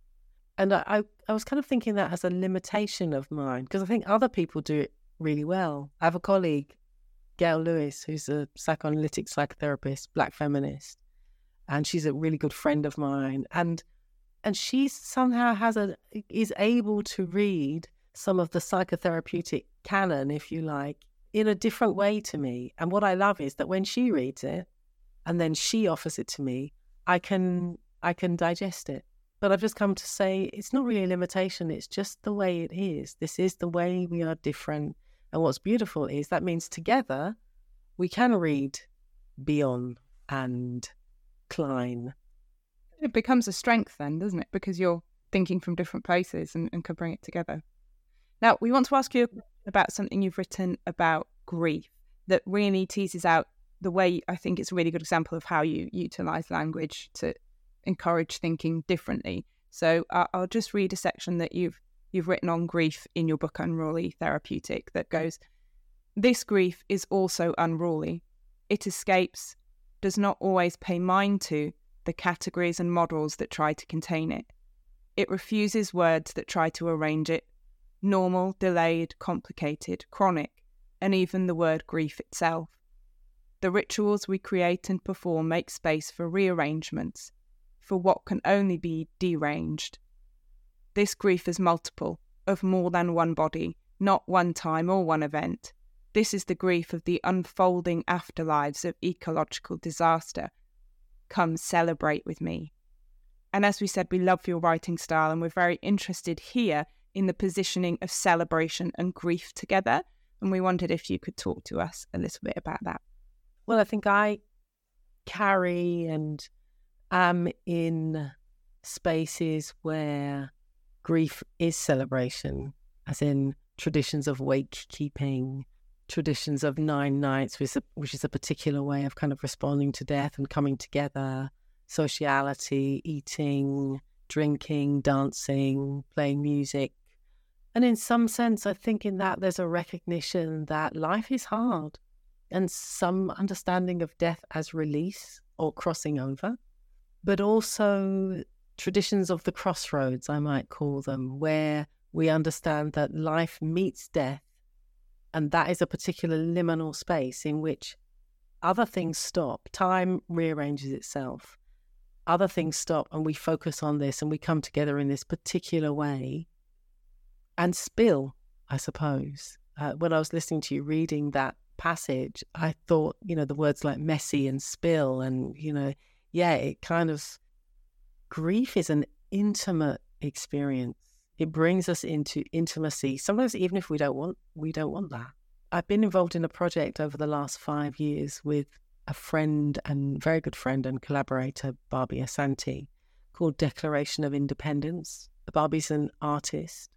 And I, I, I was kind of thinking that as a limitation of mine because I think other people do it really well. I have a colleague, Gail Lewis, who's a psychoanalytic psychotherapist, black feminist. and she's a really good friend of mine. And and she somehow has a is able to read some of the psychotherapeutic canon, if you like, in a different way to me. And what I love is that when she reads it and then she offers it to me, I can I can digest it. But I've just come to say it's not really a limitation, it's just the way it is. This is the way we are different. And what's beautiful is that means together we can read Bion and Klein. It becomes a strength then, doesn't it? Because you're thinking from different places and, and can bring it together. Now, we want to ask you about something you've written about grief that really teases out the way I think it's a really good example of how you utilize language to encourage thinking differently. So uh, I'll just read a section that you've you've written on grief in your book Unruly Therapeutic that goes this grief is also unruly. It escapes, does not always pay mind to, the categories and models that try to contain it. It refuses words that try to arrange it normal, delayed, complicated, chronic, and even the word grief itself. The rituals we create and perform make space for rearrangements, for what can only be deranged. This grief is multiple, of more than one body, not one time or one event. This is the grief of the unfolding afterlives of ecological disaster. Come celebrate with me. And as we said, we love your writing style and we're very interested here in the positioning of celebration and grief together. And we wondered if you could talk to us a little bit about that. Well, I think I carry and am in spaces where grief is celebration, as in traditions of wake keeping, traditions of nine nights, which is, a, which is a particular way of kind of responding to death and coming together, sociality, eating, drinking, dancing, playing music. And in some sense, I think in that there's a recognition that life is hard and some understanding of death as release or crossing over, but also traditions of the crossroads, I might call them, where we understand that life meets death and that is a particular liminal space in which other things stop, time rearranges itself, other things stop, and we focus on this and we come together in this particular way and spill, I suppose. Uh, when I was listening to you reading that passage, I thought, you know, the words like messy and spill, and, you know, yeah, it kind of, grief is an intimate experience it brings us into intimacy. Sometimes even if we don't want we don't want that. I've been involved in a project over the last five years with a friend and very good friend and collaborator, Barby Asante, called Declaration of Independence. Barby's an artist.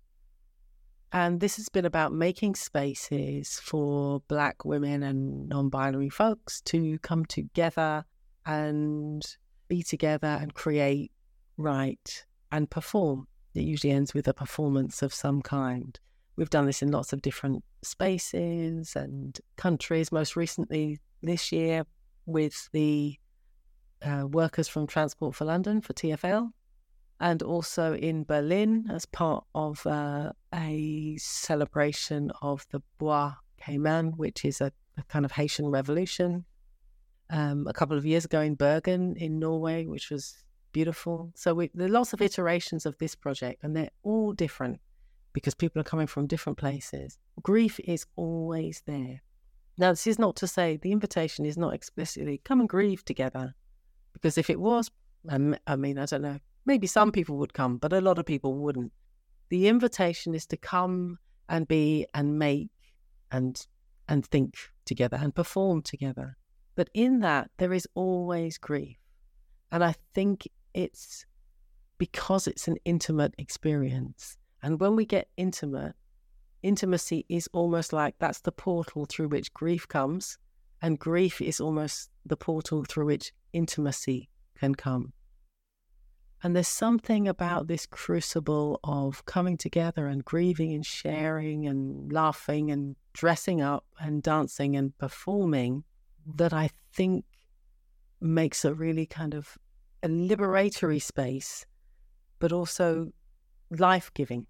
And this has been about making spaces for Black women and non binary folks to come together and be together and create, write, and perform. It usually ends with a performance of some kind. We've done this in lots of different spaces and countries, most recently this year with the uh, workers from Transport for London for TFL, and also in Berlin as part of uh, a celebration of the Bois Caïman, which is a, a kind of Haitian revolution. Um, a couple of years ago in Bergen in Norway, which was beautiful. So we, there are lots of iterations of this project, and they're all different because people are coming from different places. Grief is always there. Now, this is not to say the invitation is not explicitly come and grieve together, because if it was, I mean, I don't know, maybe some people would come, but a lot of people wouldn't. The invitation is to come and be and make and and think together and perform together. But in that, there is always grief. And I think it's because it's an intimate experience. And when we get intimate, intimacy is almost like that's the portal through which grief comes, and grief is almost the portal through which intimacy can come. And there's something about this crucible of coming together and grieving and sharing and laughing and dressing up and dancing and performing that I think makes a really kind of a liberatory space, but also life giving.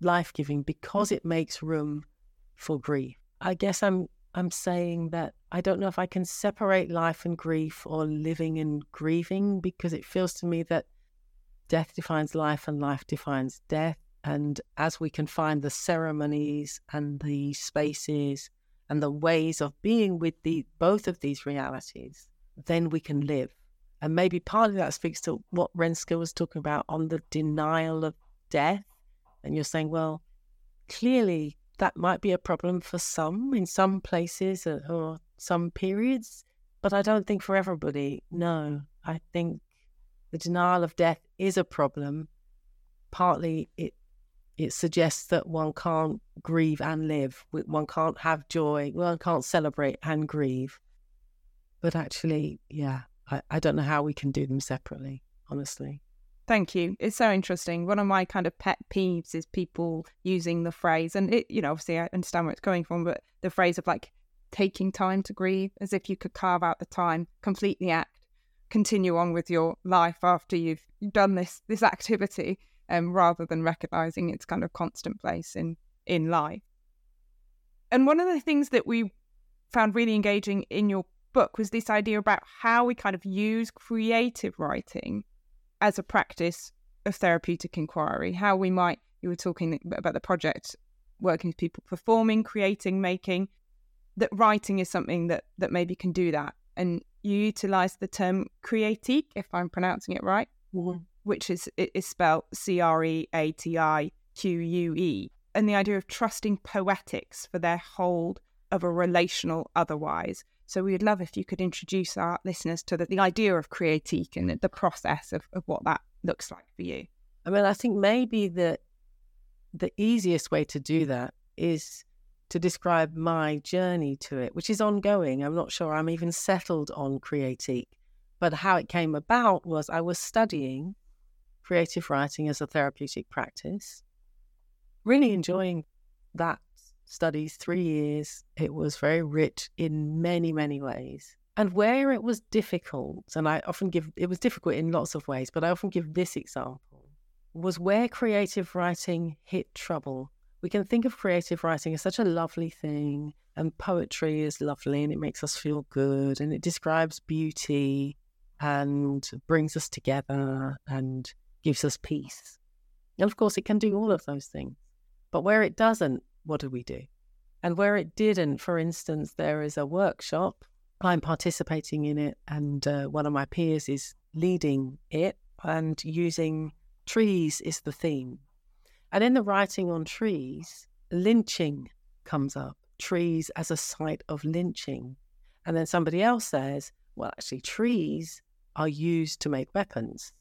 Life giving because it makes room for grief. I guess I'm I'm saying that I don't know if I can separate life and grief or living and grieving because it feels to me that death defines life and life defines death. And as we can find the ceremonies and the spaces and the ways of being with the both of these realities, then we can live. And maybe partly that speaks to what Renske was talking about on the denial of death. And you're saying, well, clearly that might be a problem for some in some places uh, or some periods, but I don't think for everybody. No, I think the denial of death is a problem. Partly it it suggests that one can't grieve and live. One can't have joy. One can't celebrate and grieve. But actually, yeah, I, I don't know how we can do them separately, honestly. Thank you. It's so interesting. One of my kind of pet peeves is people using the phrase, and it, you know, obviously I understand where it's coming from, but the phrase of like taking time to grieve, as if you could carve out the time, complete the act, continue on with your life after you've done this this activity, um, rather than recognizing its kind of constant place in in life. And one of the things that we found really engaging in your book was this idea about how we kind of use creative writing as a practice of therapeutic inquiry, how we might, you were talking about the project working with people performing, creating, making, that writing is something that, that maybe can do that. And you utilize the term creatique, if I'm pronouncing it right, mm-hmm. which is, is spelled C R E A T I Q U E. And the idea of trusting poetics for their hold of a relational otherwise. So we would love if you could introduce our listeners to the, the idea of creatique and the process of, of what that looks like for you. I mean, I think maybe the the easiest way to do that is to describe my journey to it, which is ongoing. I'm not sure I'm even settled on creatique, but how it came about was I was studying creative writing as a therapeutic practice, really enjoying that studies, three years. It was very rich in many, many ways. And where it was difficult, and I often give it was difficult in lots of ways, but I often give this example, was where creative writing hit trouble. We can think of creative writing as such a lovely thing, and poetry is lovely and it makes us feel good and it describes beauty and brings us together and gives us peace. And of course, it can do all of those things. But where it doesn't, what do we do? And where it didn't, for instance, there is a workshop. I'm participating in it, and uh, one of my peers is leading it and using trees is the theme. And in the writing on trees, lynching comes up, trees as a site of lynching. And then somebody else says, well, actually, trees are used to make weapons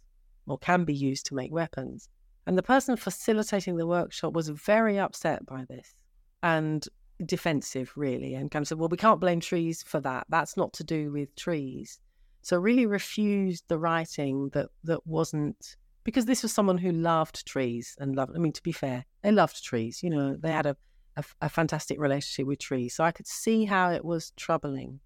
or can be used to make weapons. And the person facilitating the workshop was very upset by this and defensive, really, and kind of said, well, we can't blame trees for that. That's not to do with trees. So really refused the writing that that wasn't because this was someone who loved trees and loved. I mean, to be fair, they loved trees. You know, they had a, a, a fantastic relationship with trees. So I could see how it was troubling.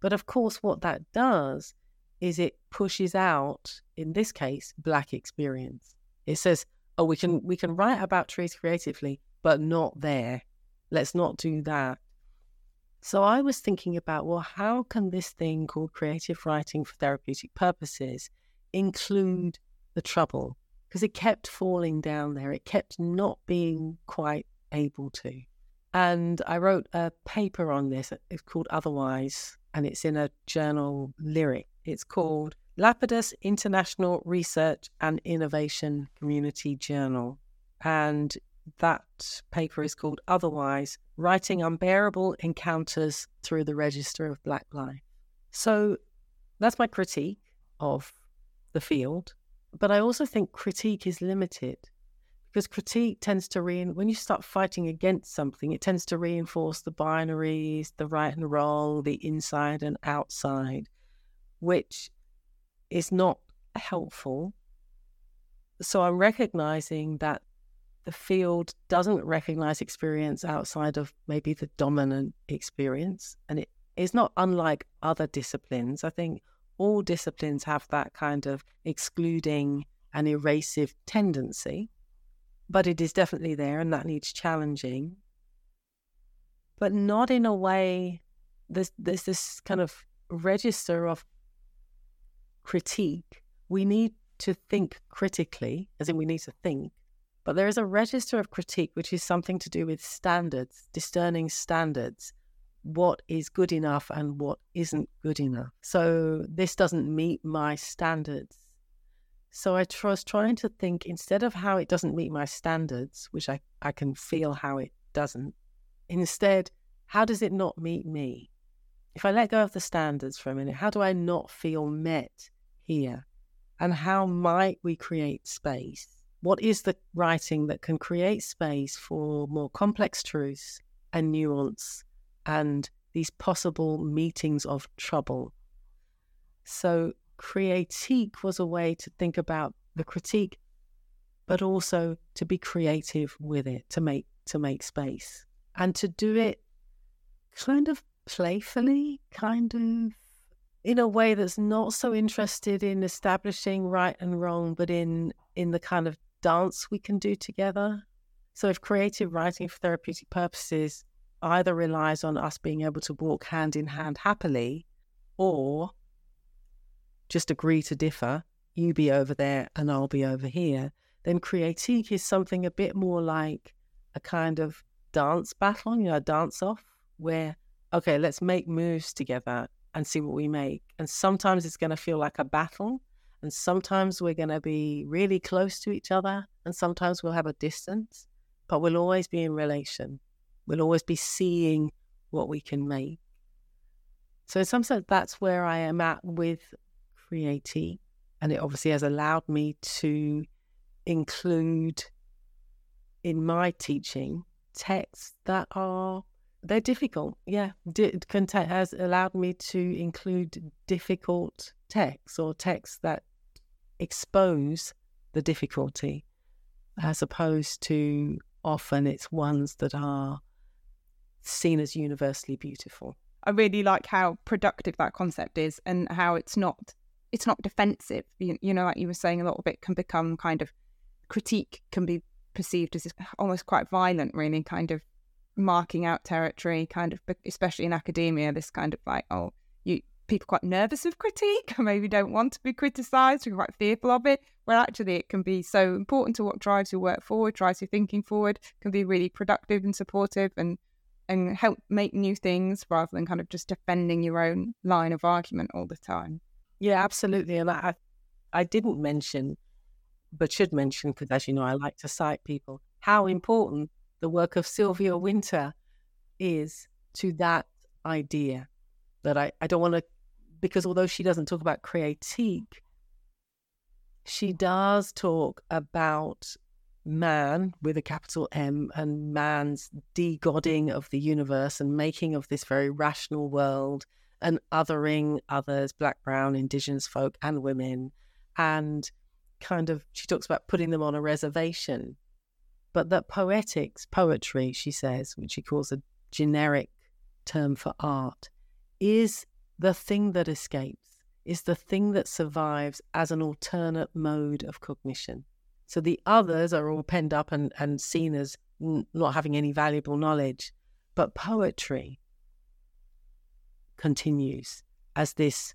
But of course, what that does is it pushes out, in this case, black experience. It says, "Oh, we can we can write about trees creatively, but not there. Let's not do that." So I was thinking about, well, how can this thing called creative writing for therapeutic purposes include the trouble? Because it kept falling down there. It kept not being quite able to. And I wrote a paper on this. It's called Otherwise, and it's in a journal LIRIC. It's called Lapidus International Research and Innovation Community Journal. And that paper is called Otherwise Writing Unbearable Encounters Through the Register of Black Life. So that's my critique of the field. But I also think critique is limited because critique tends to when you start fighting against something, it tends to reinforce the binaries, the right and wrong, the inside and outside, which is not helpful. So I'm recognizing that the field doesn't recognize experience outside of maybe the dominant experience. And it is not unlike other disciplines. I think all disciplines have that kind of excluding and erasive tendency, but it is definitely there and that needs challenging. but not in a way. There's there's this kind of register of critique. We need to think critically, as in we need to think. But there is a register of critique, which is something to do with standards, discerning standards, what is good enough and what isn't good enough. So this doesn't meet my standards. So I was trying to think instead of how it doesn't meet my standards, which I, I can feel how it doesn't, instead, how does it not meet me? If I let go of the standards for a minute, how do I not feel met here? And how might we create space? What is the writing that can create space for more complex truths and nuance and these possible meetings of trouble? So, creatique was a way to think about the critique, but also to be creative with it, to make to make space and to do it kind of playfully, kind of in a way that's not so interested in establishing right and wrong, but in in the kind of dance we can do together. So if creative writing for therapeutic purposes either relies on us being able to walk hand in hand happily or just agree to differ, you be over there and I'll be over here, then creatique is something a bit more like a kind of dance battle, you know, a dance off where okay, let's make moves together and see what we make. And sometimes it's going to feel like a battle. And sometimes we're going to be really close to each other. And sometimes we'll have a distance, but we'll always be in relation. We'll always be seeing what we can make. So, in some sense, that's where I am at with Creati. And it obviously has allowed me to include in my teaching texts that are they're difficult. Yeah, D- content has allowed me to include difficult texts or texts that expose the difficulty, as opposed to often it's ones that are seen as universally beautiful. I really like how productive that concept is, and how it's not it's not defensive. You, you know, like you were saying, a little bit can become kind of critique can be perceived as almost quite violent, really, kind of marking out territory, kind of, especially in academia, this kind of like, oh, you people quite nervous of critique, or maybe don't want to be criticised, or quite fearful of it. Well, actually, it can be so important to what drives your work forward, drives your thinking forward, can be really productive and supportive, and and help make new things rather than kind of just defending your own line of argument all the time. Yeah, absolutely. And I, I didn't mention, but should mention because, as you know, I like to cite people how important the work of Sylvia Wynter is to that idea that I, I don't want to, because although she doesn't talk about critique, she does talk about man with a capital M and man's de-godding of the universe and making of this very rational world and othering others, black, brown, indigenous folk and women. And kind of, she talks about putting them on a reservation but that poetics, poetry, she says, which she calls a generic term for art, is the thing that escapes, is the thing that survives as an alternate mode of cognition. So the others are all penned up and, and seen as not having any valuable knowledge. But poetry continues as this,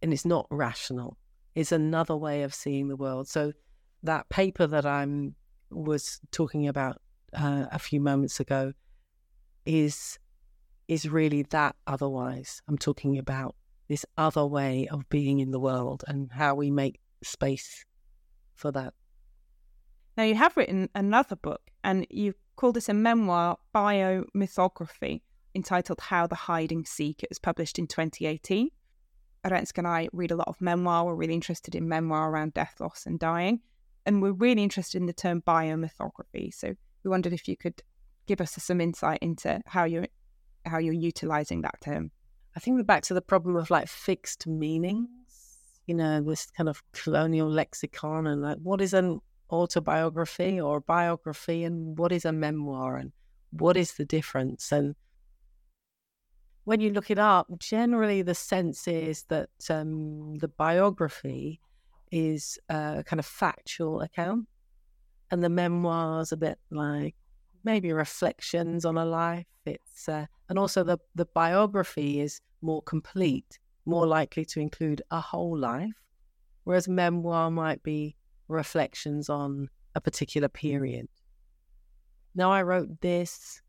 and it's not rational, it's another way of seeing the world. So that paper that I'm was talking about uh, a few moments ago is is really that otherwise. I'm talking about this other way of being in the world and how we make space for that. Now you have written another book and you've called this a memoir biomythography entitled How the Hiding Seek. It was published in 2018. Arenska and I read a lot of memoir. We're really interested in memoir around death, loss, and dying and we're really interested in the term biomythography. So we wondered if you could give us some insight into how you're how you're utilizing that term. I think we're back to the problem of like fixed meanings. You know, this kind of colonial lexicon and like what is an autobiography or biography and what is a memoir and what is the difference and when you look it up, generally the sense is that um, the biography is a kind of factual account, and the memoirs a bit like maybe reflections on a life. It's uh, and also the the biography is more complete, more likely to include a whole life, whereas memoir might be reflections on a particular period. Now, I wrote this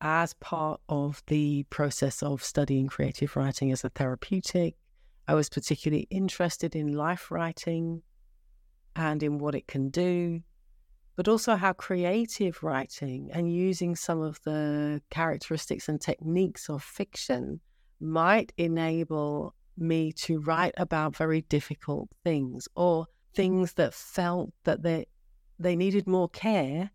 as part of the process of studying creative writing as a therapeutic. I was particularly interested in life writing and in what it can do, but also how creative writing and using some of the characteristics and techniques of fiction might enable me to write about very difficult things or things that felt that they they needed more care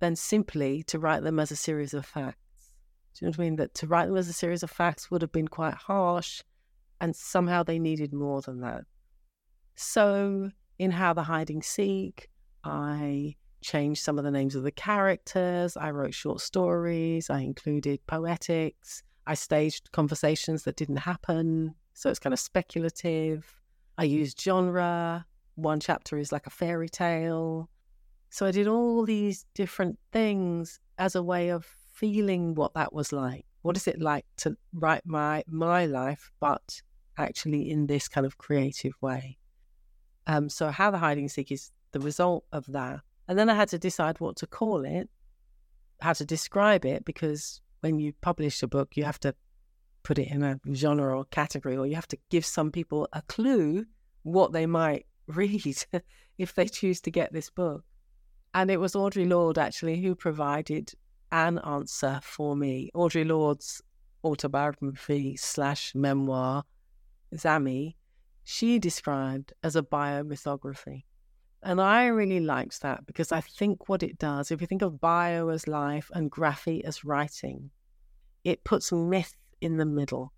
than simply to write them as a series of facts. Do you know what I mean? That to write them as a series of facts would have been quite harsh, and somehow they needed more than that. So, in How the Hiding Seek, I changed some of the names of the characters. I wrote short stories. I included poetics. I staged conversations that didn't happen. So it's kind of speculative. I used genre. One chapter is like a fairy tale. So I did all these different things as a way of feeling what that was like. What is it like to write my my life, but actually in this kind of creative way? Um, so how the hiding seek is the result of that, and then I had to decide what to call it, how to describe it, because when you publish a book, you have to put it in a genre or category, or you have to give some people a clue what they might read if they choose to get this book. And it was Audre Lorde actually who provided an answer for me. Audre Lorde's autobiography slash memoir, Zami, she described as a biomythography. And I really liked that because I think what it does, if you think of bio as life and graphy as writing, it puts myth in the middle.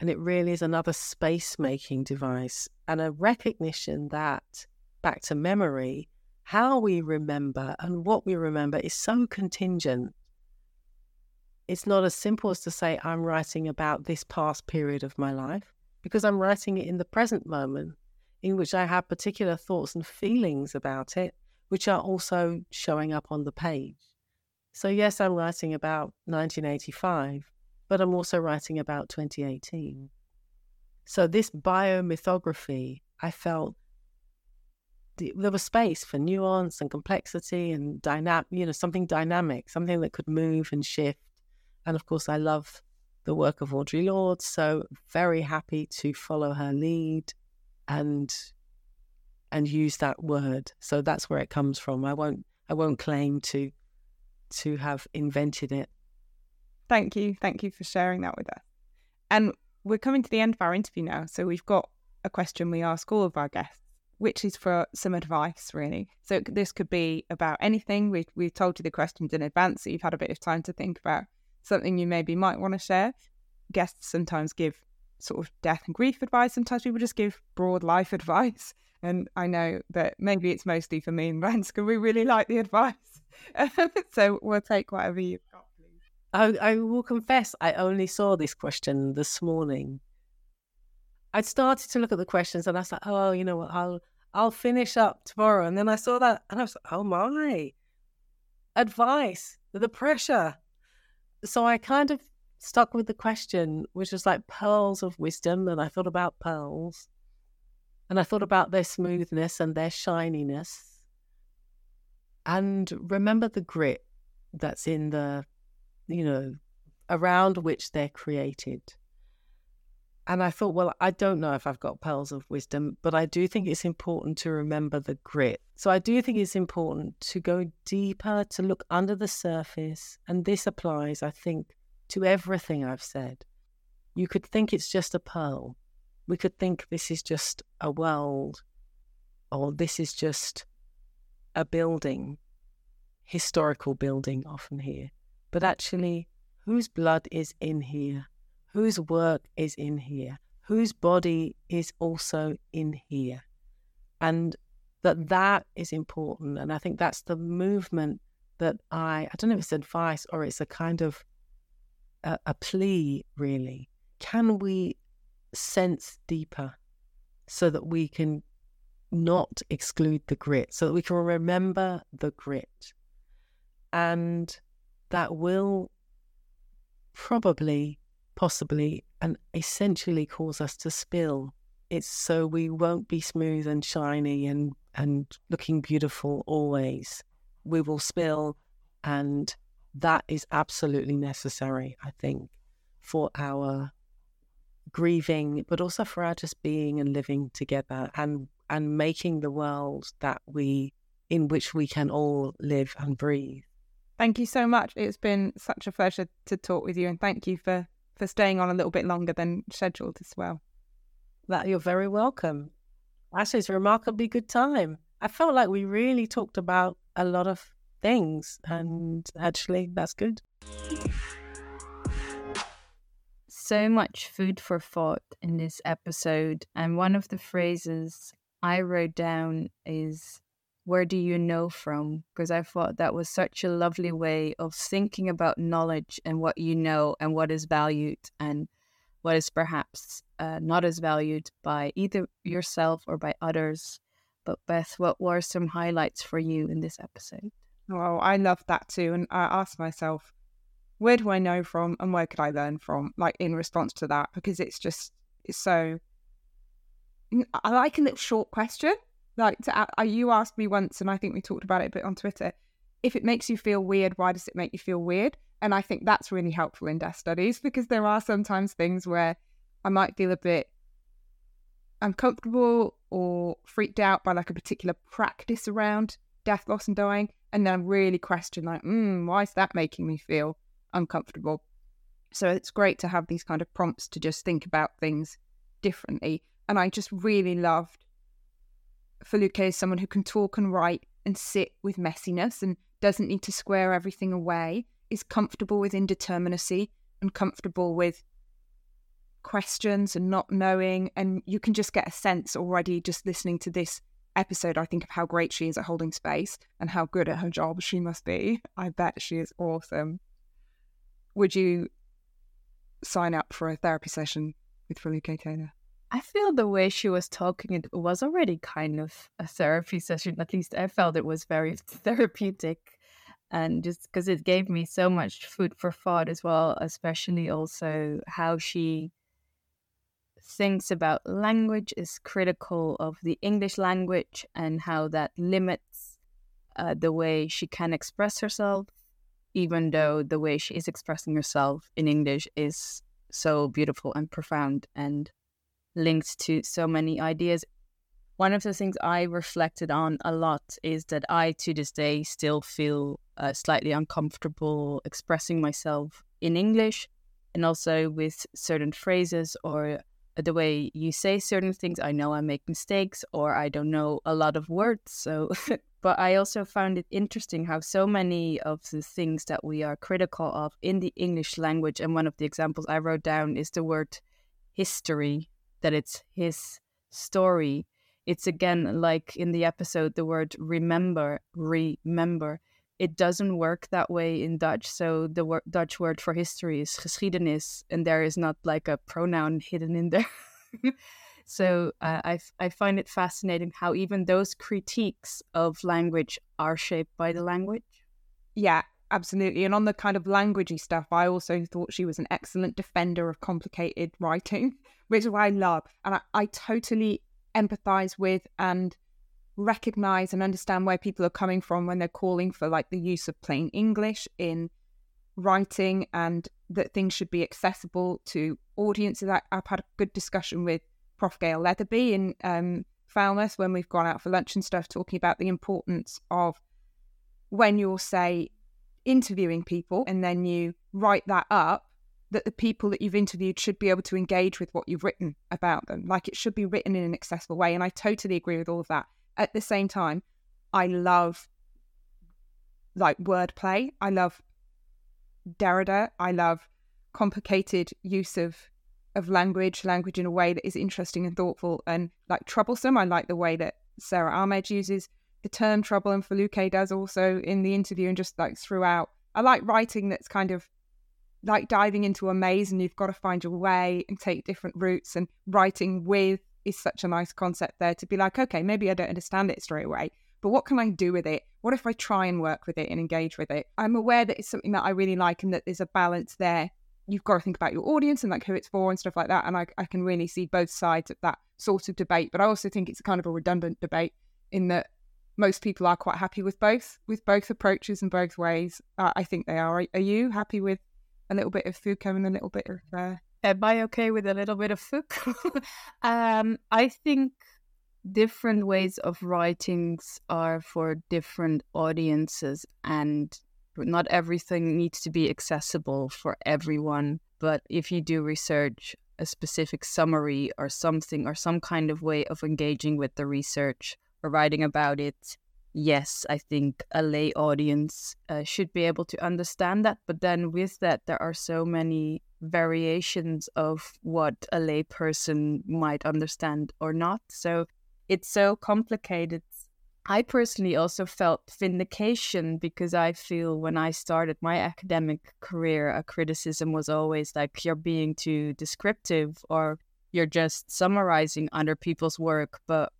And it really is another space making device and a recognition that, back to memory, how we remember and what we remember is so contingent. It's not as simple as to say, I'm writing about this past period of my life, because I'm writing it in the present moment in which I have particular thoughts and feelings about it, which are also showing up on the page. So, yes, I'm writing about 1985, but I'm also writing about 2018. So, this biomythography, I felt there was space for nuance and complexity and dynamic, you know, something dynamic, something that could move and shift. And of course, I love the work of Audre Lorde, so very happy to follow her lead and and use that word. So that's where it comes from. I won't I won't claim to to have invented it. Thank you. Thank you for sharing that with us. And we're coming to the end of our interview now. So we've got a question we ask all of our guests which is for some advice, really. So this could be about anything. We we've told you the questions in advance, so you've had a bit of time to think about something you maybe might want to share. Guests sometimes give sort of death and grief advice. Sometimes people just give broad life advice. And I know that maybe it's mostly for me and Renske. We really like the advice. so we'll take whatever you've got, please. I, I will confess, I only saw this question this morning I'd started to look at the questions and I was like, oh, you know what, I'll I'll finish up tomorrow. And then I saw that and I was like, oh my, advice, the pressure. So I kind of stuck with the question, which was like pearls of wisdom. And I thought about pearls and I thought about their mm-hmm. smoothness and their shininess. And remember the grit that's in the, you know, around which they're created. And I thought, well, I don't know if I've got pearls of wisdom, but I do think it's important to remember the grit. So I do think it's important to go deeper, to look under the surface. And this applies, I think, to everything I've said. You could think it's just a pearl. We could think this is just a world, or this is just a building, historical building, often here. But actually, whose blood is in here? Whose work is in here, whose body is also in here. And that that is important. And I think that's the movement that I, I don't know if it's advice or it's a kind of a, a plea, really. Can we sense deeper so that we can not exclude the grit, so that we can remember the grit? And that will probably, possibly, and essentially cause us to spill. It's so we won't be smooth and shiny and, and looking beautiful always. We will spill, and that is absolutely necessary, I think, for our grieving, but also for our just being and living together and and making the world that we in which we can all live and breathe. Thank you so much. It's been such a pleasure to talk with you, and thank you for for staying on a little bit longer than scheduled as well. That you're very welcome. Actually, it's a remarkably good time. I felt like we really talked about a lot of things, and actually, that's good. So much food for thought in this episode, and one of the phrases I wrote down is where do you know from? Because I thought that was such a lovely way of thinking about knowledge and what you know and what is valued and what is perhaps uh, not as valued by either yourself or by others. But Beth, what were some highlights for you in this episode? Well, I love that too. And I asked myself, where do I know from and where could I learn from? Like in response to that, because it's just, it's so. I like a little short question like to, uh, you asked me once, and I think we talked about it a bit on Twitter. If it makes you feel weird, why does it make you feel weird? And I think that's really helpful in death studies because there are sometimes things where I might feel a bit uncomfortable or freaked out by like a particular practice around death, loss, and dying, and then i'm really question like, mm, why is that making me feel uncomfortable? So it's great to have these kind of prompts to just think about things differently. And I just really loved Foluke is someone who can talk and write and sit with messiness and doesn't need to square everything away, is comfortable with indeterminacy and comfortable with questions and not knowing. And you can just get a sense already just listening to this episode, I think, of how great she is at holding space and how good at her job she must be. I bet she is awesome. Would you sign up for a therapy session with Foluke Taylor? I feel the way she was talking, it was already kind of a therapy session. At least I felt it was very therapeutic. And just because it gave me so much food for thought as well, especially also how she thinks about language is critical of the English language and how that limits uh, the way she can express herself, even though the way she is expressing herself in English is so beautiful and profound and linked to so many ideas. One of the things I reflected on a lot is that I, to this day, still feel uh, slightly uncomfortable expressing myself in English and also with certain phrases or the way you say certain things. I know I make mistakes or I don't know a lot of words. So, but I also found it interesting how so many of the things that we are critical of in the English language, and one of the examples I wrote down is the word history that it's his story. It's again like in the episode, the word remember, remember. It doesn't work that way in Dutch. So the word, Dutch word for history is geschiedenis, and there is not like a pronoun hidden in there. so uh, I, I find it fascinating how even those critiques of language are shaped by the language. Yeah, absolutely. And on the kind of languagey stuff, I also thought she was an excellent defender of complicated writing which is I love. And I, I totally empathize with and recognize and understand where people are coming from when they're calling for like the use of plain English in writing and that things should be accessible to audiences. I, have had a good discussion with Prof. Gayle Letherby in um, Falmouth when we've gone out for lunch and stuff, talking about the importance of when you're, say, interviewing people and then you write that up, that the people that you've interviewed should be able to engage with what you've written about them. Like it should be written in an accessible way. And I totally agree with all of that. At the same time, I love like wordplay. I love Derrida. I love complicated use of of language, language in a way that is interesting and thoughtful and like troublesome. I like the way that Sara Ahmed uses the term trouble and Foluke does also in the interview and just like throughout. I like writing that's kind of like diving into a maze and you've got to find your way and take different routes and writing with is such a nice concept there to be like okay maybe i don't understand it straight away but what can I do with it? What if I try and work with it and engage with it? I'm aware that it's something that I really like and that there's a balance there. You've got to think about your audience and like who it's for and stuff like that. And I, I can really see both sides of that sort of debate. But I also think it's kind of a redundant debate in that most people are quite happy with both, with both approaches and both ways. Uh, I think they are. Are you happy with a little bit of Foucault and a little bit of uh, Am I okay with a little bit of Foucault? um, I think different ways of writings are for different audiences, and not everything needs to be accessible for everyone. But if you do research, a specific summary or something, or some kind of way of engaging with the research writing about it, yes, I think a lay audience uh, should be able to understand that. But then with that, there are so many variations of what a lay person might understand or not. So it's so complicated. I personally also felt vindication because I feel when I started my academic career, a criticism was always like you're being too descriptive or you're just summarizing other people's work. But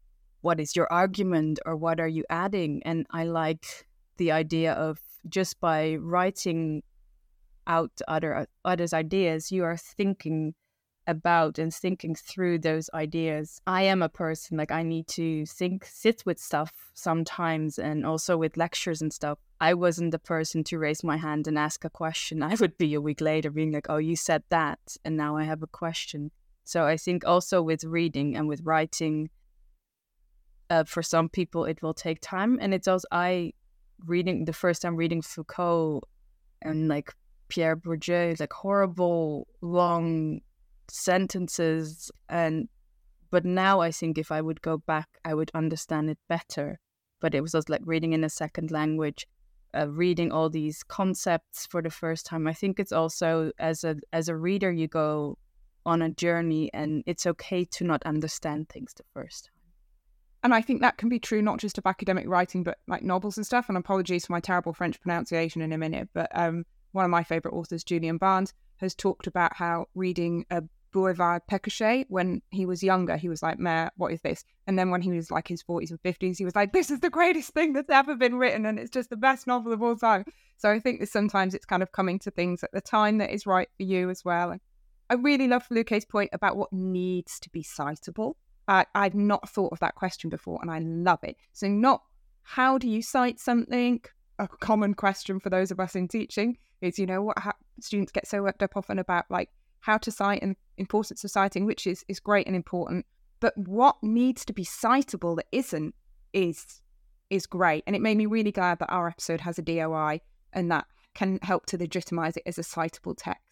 what is your argument or what are you adding? And I like the idea of just by writing out other others' ideas, you are thinking about and thinking through those ideas. I am a person like I need to think, sit with stuff sometimes, and also with lectures and stuff. I wasn't the person to raise my hand and ask a question. I would be a week later being like, "Oh, you said that," and now I have a question. So I think also with reading and with writing, uh, for some people it will take time, and it's also I reading the first time reading Foucault and like Pierre Bourdieu, like horrible long sentences and but now I think if I would go back I would understand it better. But it was just like reading in a second language, uh, reading all these concepts for the first time. I think it's also as a as a reader you go on a journey and it's okay to not understand things the first time. And I think that can be true not just of academic writing, but like novels and stuff. And apologies for my terrible French pronunciation in a minute, but um, one of my favorite authors, Julian Barnes, has talked about how reading a Bouvard et Pécuchet when he was younger, he was like, "Meh, what is this?" And then when he was like his forties and fifties, he was like, "This is the greatest thing that's ever been written, and it's just the best novel of all time." So I think that sometimes it's kind of coming to things at the time that is right for you as well. And I really love Luke's point about what needs to be citable. I, I've not thought of that question before, and I love it. So not how do you cite something, a common question for those of us in teaching is, you know, what ha- students get so worked up often about like how to cite and importance of citing, which is is great and important. But what needs to be citable that isn't is is great. And it made me really glad that our episode has a DOI and that can help to legitimize it as a citable text.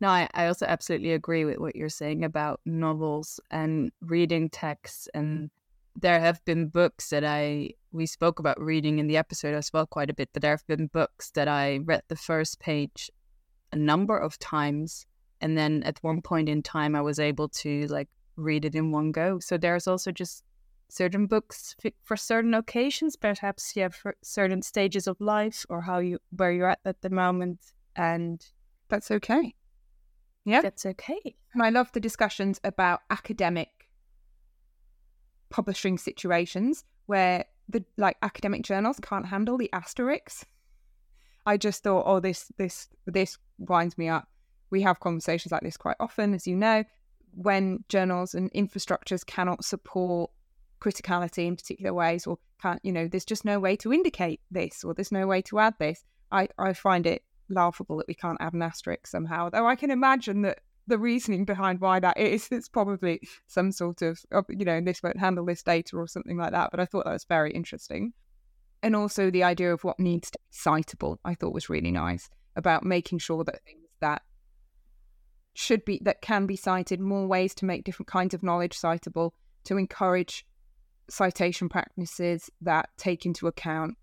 No, I, I also absolutely agree with what you're saying about novels and reading texts mm. and there have been books that I we spoke about reading in the episode as well quite a bit, but there have been books that I read the first page a number of times and then at one point in time I was able to like read it in one go. So there's also just certain books for certain occasions, perhaps yeah, for certain stages of life or how you where you're at at the moment, and that's okay. Yeah, that's okay. And I love the discussions about academic publishing situations where the like academic journals can't handle the asterisks. I just thought, oh, this this this winds me up. We have conversations like this quite often, as you know, when journals and infrastructures cannot support criticality in particular ways, or can't, you know, there's just no way to indicate this, or there's no way to add this. I I find it laughable that we can't add an asterisk somehow. Though I can imagine that the reasoning behind why that is. It's probably some sort of, you know, this won't handle this data or something like that. But I thought that was very interesting. And also the idea of what needs to be citable, I thought was really nice about making sure that things that should be, that can be cited, more ways to make different kinds of knowledge citable, to encourage citation practices that take into account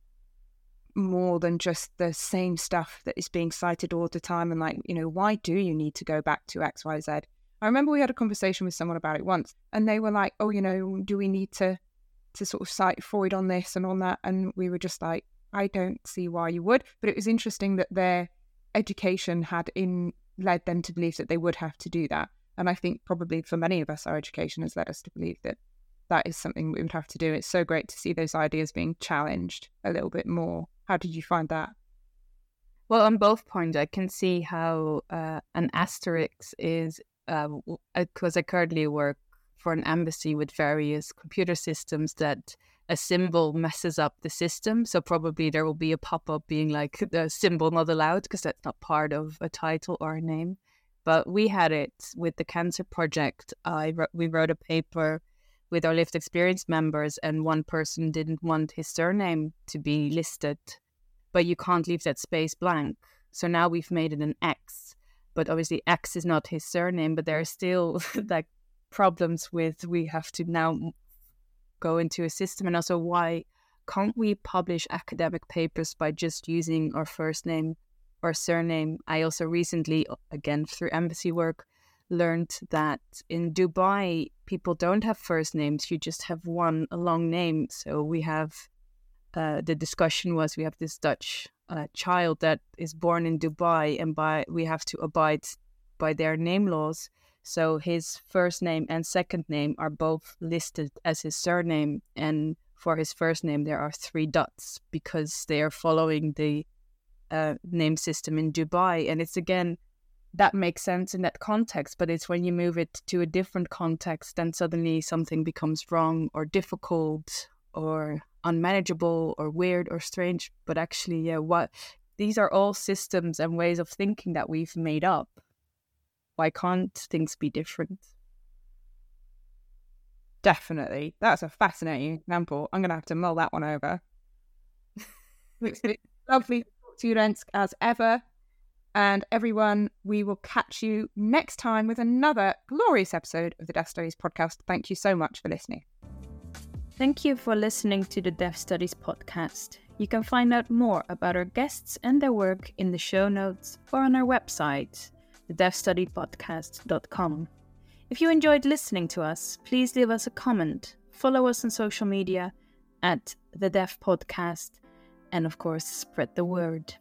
more than just the same stuff that is being cited all the time and like you know why do you need to go back to xyz i remember we had a conversation with someone about it once and they were like oh you know do we need to to sort of cite freud on this and on that and we were just like i don't see why you would but it was interesting that their education had in led them to believe that they would have to do that and i think probably for many of us our education has led us to believe that that is something we would have to do. It's so great to see those ideas being challenged a little bit more. How did you find that? Well, on both points, I can see how uh, an asterisk is because uh, I currently work for an embassy with various computer systems that a symbol messes up the system. So probably there will be a pop up being like the symbol not allowed because that's not part of a title or a name. But we had it with the cancer project. I we wrote a paper with our lived experience members, and one person didn't want his surname to be listed, but you can't leave that space blank. So now we've made it an X, but obviously X is not his surname, but there are still like problems with we have to now go into a system, and also why can't we publish academic papers by just using our first name or surname. I also recently, again through embassy work, learned that in Dubai, people don't have first names. You just have one, long name. So we have uh, the discussion was we have this Dutch uh, child that is born in Dubai, and by we have to abide by their name laws. So his first name and second name are both listed as his surname, and for his first name there are three dots because they are following the uh, name system in Dubai. And it's again, that makes sense in that context, but it's when you move it to a different context, then suddenly something becomes wrong or difficult or unmanageable or weird or strange. But actually, yeah, what these are all systems and ways of thinking that we've made up. Why can't things be different? Definitely. That's a fascinating example. I'm going to have to mull that one over. lovely to you, Renske, as ever. And everyone, we will catch you next time with another glorious episode of the Death Studies podcast. Thank you so much for listening. Thank you for listening to the Death Studies podcast. You can find out more about our guests and their work in the show notes or on our website, thedeathstudiespodcast.com. If you enjoyed listening to us, please leave us a comment, follow us on social media at the Death Podcast, and of course, spread the word.